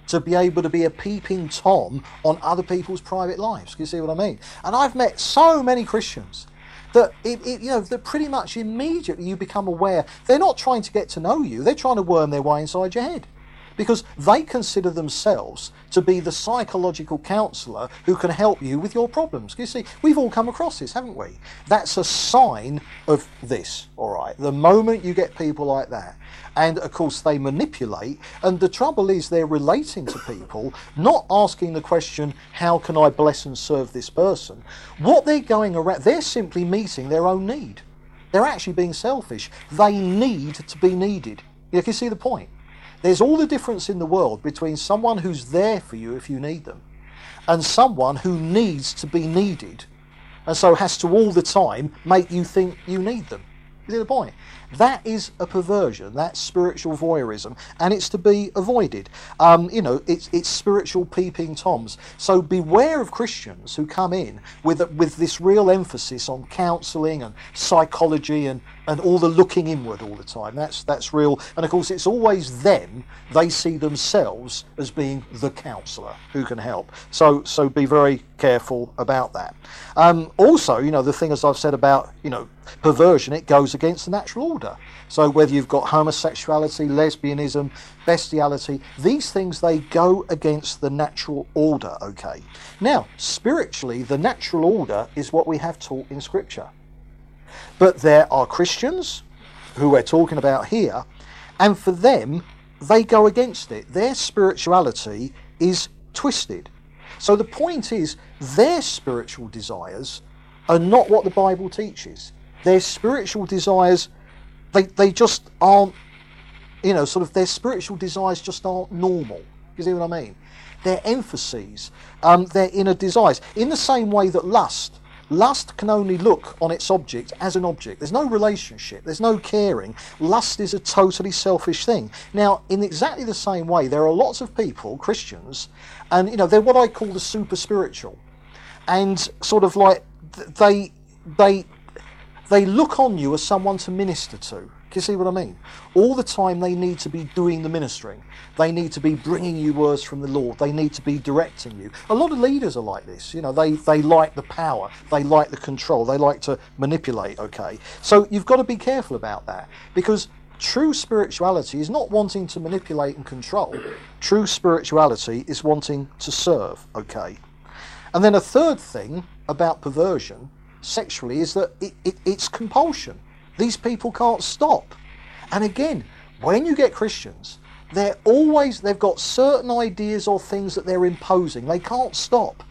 to be able to be a peeping Tom on other people's private lives. Can you see what I mean? And I've met so many Christians that it, it, you know that pretty much immediately you become aware they're not trying to get to know you; they're trying to worm their way inside your head because they consider themselves to be the psychological counsellor who can help you with your problems. You see, we've all come across this, haven't we? That's a sign of this, all right? The moment you get people like that, and of course they manipulate, and the trouble is they're relating to people, not asking the question, how can I bless and serve this person? What they're going around, they're simply meeting their own need. They're actually being selfish. They need to be needed. You can see the point. There's all the difference in the world between someone who's there for you if you need them and someone who needs to be needed and so has to all the time make you think you need them. You see the point? That is a perversion. That's spiritual voyeurism, and it's to be avoided. Um, you know, it's it's spiritual peeping toms. So beware of Christians who come in with with this real emphasis on counselling and psychology and and all the looking inward all the time. That's that's real. And of course, it's always them. They see themselves as being the counsellor who can help. So so be very careful about that. Um, also, you know, the thing as I've said about you know perversion, it goes against the natural order. So whether you've got homosexuality, lesbianism, bestiality, these things they go against the natural order. Okay. Now, spiritually, the natural order is what we have taught in Scripture. But there are Christians who we're talking about here, and for them, they go against it. Their spirituality is twisted. So the point is, their spiritual desires are not what the Bible teaches. Their spiritual desires, they, they just aren't, you know, sort of their spiritual desires just aren't normal. You see what I mean? Their emphases, um, their inner desires. In the same way that lust Lust can only look on its object as an object. There's no relationship, there's no caring. Lust is a totally selfish thing. Now, in exactly the same way, there are lots of people, Christians, and you know, they're what I call the super spiritual. And sort of like they they they look on you as someone to minister to. You see what I mean? All the time they need to be doing the ministering. They need to be bringing you words from the Lord. They need to be directing you. A lot of leaders are like this. You know, they, they like the power. They like the control. They like to manipulate, okay? So you've got to be careful about that because true spirituality is not wanting to manipulate and control. True spirituality is wanting to serve, okay? And then a third thing about perversion sexually is that it, it, it's compulsion. These people can't stop. And again, when you get Christians, they're always, they've got certain ideas or things that they're imposing. They can't stop.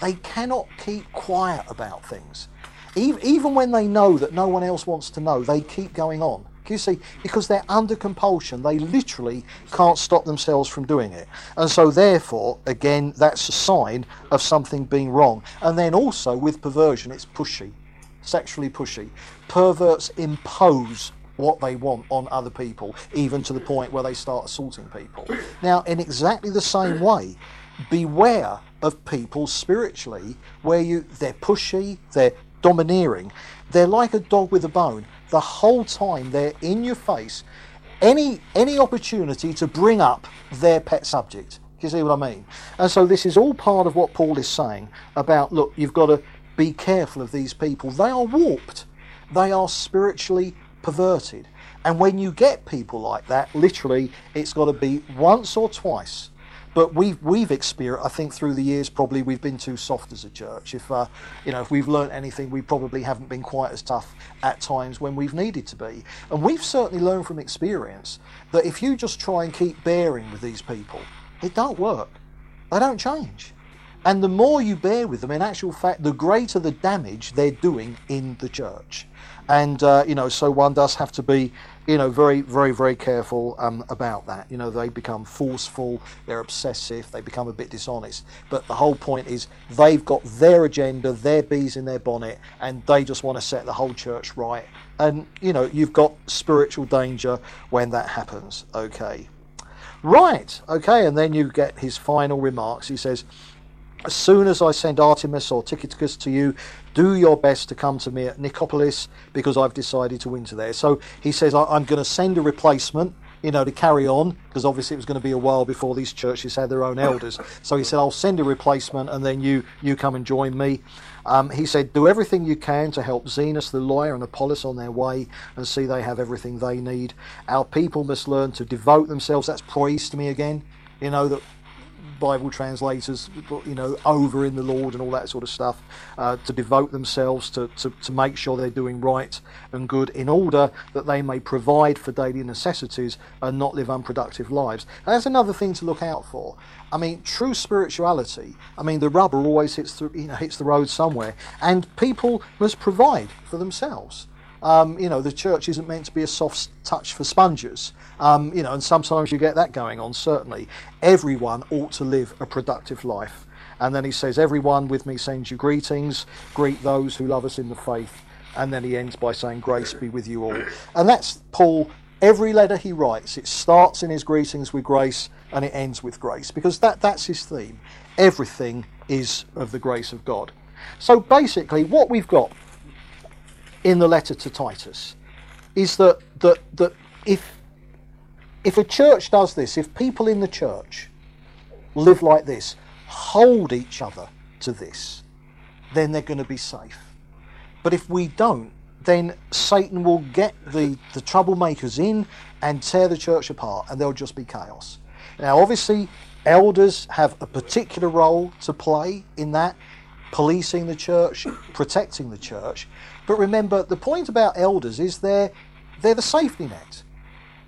They cannot keep quiet about things. Even when they know that no one else wants to know, they keep going on. You see? Because they're under compulsion. They literally can't stop themselves from doing it. And so, therefore, again, that's a sign of something being wrong. And then also with perversion, it's pushy, sexually pushy. Perverts impose what they want on other people, even to the point where they start assaulting people. Now, in exactly the same way, beware of people spiritually where you they're pushy, they're domineering, they're like a dog with a bone the whole time they're in your face any any opportunity to bring up their pet subject. You see what I mean? And so this is all part of what Paul is saying about look, you've got to be careful of these people. They are warped. They are spiritually perverted. And when you get people like that, literally, it's got to be once or twice but we've we've experienced, I think, through the years, probably we've been too soft as a church. If uh, you know, if we've learnt anything, we probably haven't been quite as tough at times when we've needed to be. And we've certainly learned from experience that if you just try and keep bearing with these people, it don't work. They don't change. And the more you bear with them, in actual fact, the greater the damage they're doing in the church. And uh, you know, so one does have to be you know, very, very, very careful um, about that. You know, they become forceful, they're obsessive, they become a bit dishonest. But the whole point is they've got their agenda, their bees in their bonnet, and they just want to set the whole church right. And, you know, you've got spiritual danger when that happens. Okay. Right. Okay. And then you get his final remarks. He says, as soon as I send Artemas or Tychicus to you, do your best to come to me at Nicopolis because I've decided to winter there. So he says, I'm going to send a replacement, you know, to carry on because obviously it was going to be a while before these churches had their own elders. So he said, I'll send a replacement and then you, you come and join me. Um, he said, do everything you can to help Zenas the lawyer and Apollos on their way and see they have everything they need. Our people must learn to devote themselves. That's proistemi again. You know, that Bible translators, you know, over in the Lord and all that sort of stuff, uh, to devote themselves to, to, to make sure they're doing right and good in order that they may provide for daily necessities and not live unproductive lives. And that's another thing to look out for. I mean, true spirituality. I mean, the rubber always hits the you know hits the road somewhere, and people must provide for themselves. Um, you know, the church isn't meant to be a soft touch for sponges. Um, you know, and sometimes you get that going on, certainly. Everyone ought to live a productive life. And then he says, Everyone with me sends you greetings. Greet those who love us in the faith. And then he ends by saying, Grace be with you all. And that's Paul. Every letter he writes, it starts in his greetings with grace and it ends with grace because that, that's his theme. Everything is of the grace of God. So basically, what we've got in the letter to Titus is that, that, that if, if a church does this, if people in the church live like this, hold each other to this, then they're going to be safe. But if we don't, then Satan will get the, the troublemakers in and tear the church apart, and there'll just be chaos. Now, obviously, elders have a particular role to play in that, policing the church, protecting the church. But remember, the point about elders is they're, they're the safety net.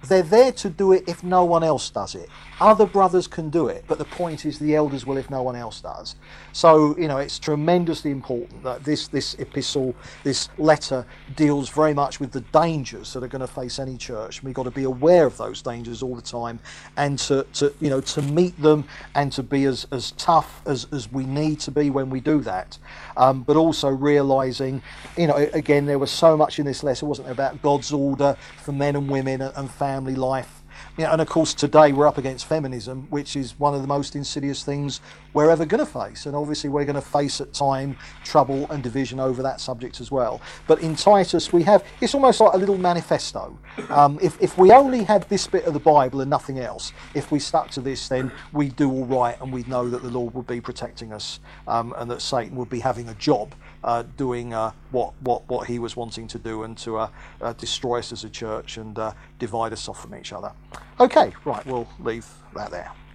They're there to do it if no one else does it. Other brothers can do it, but the point is the elders will if no one else does. So, you know, it's tremendously important that this, this epistle, this letter, deals very much with the dangers that are going to face any church. We've got to be aware of those dangers all the time and to, to you know, to meet them and to be as, as tough as, as we need to be when we do that. Um, but also realizing, you know, again, there was so much in this letter, wasn't there, about God's order for men and women and family life you know, and of course today we're up against feminism, which is one of the most insidious things we're ever going to face, and obviously we're going to face at time trouble and division over that subject as well. But in Titus we have it's almost like a little manifesto. Um, if if we only had this bit of the Bible and nothing else, if we stuck to this, then we'd do all right, and we'd know that the Lord would be protecting us, um, and that Satan would be having a job uh, doing uh, what, what, what he was wanting to do and to uh, uh destroy us as a church and uh, divide us off from each other. Okay, right, we'll leave that there.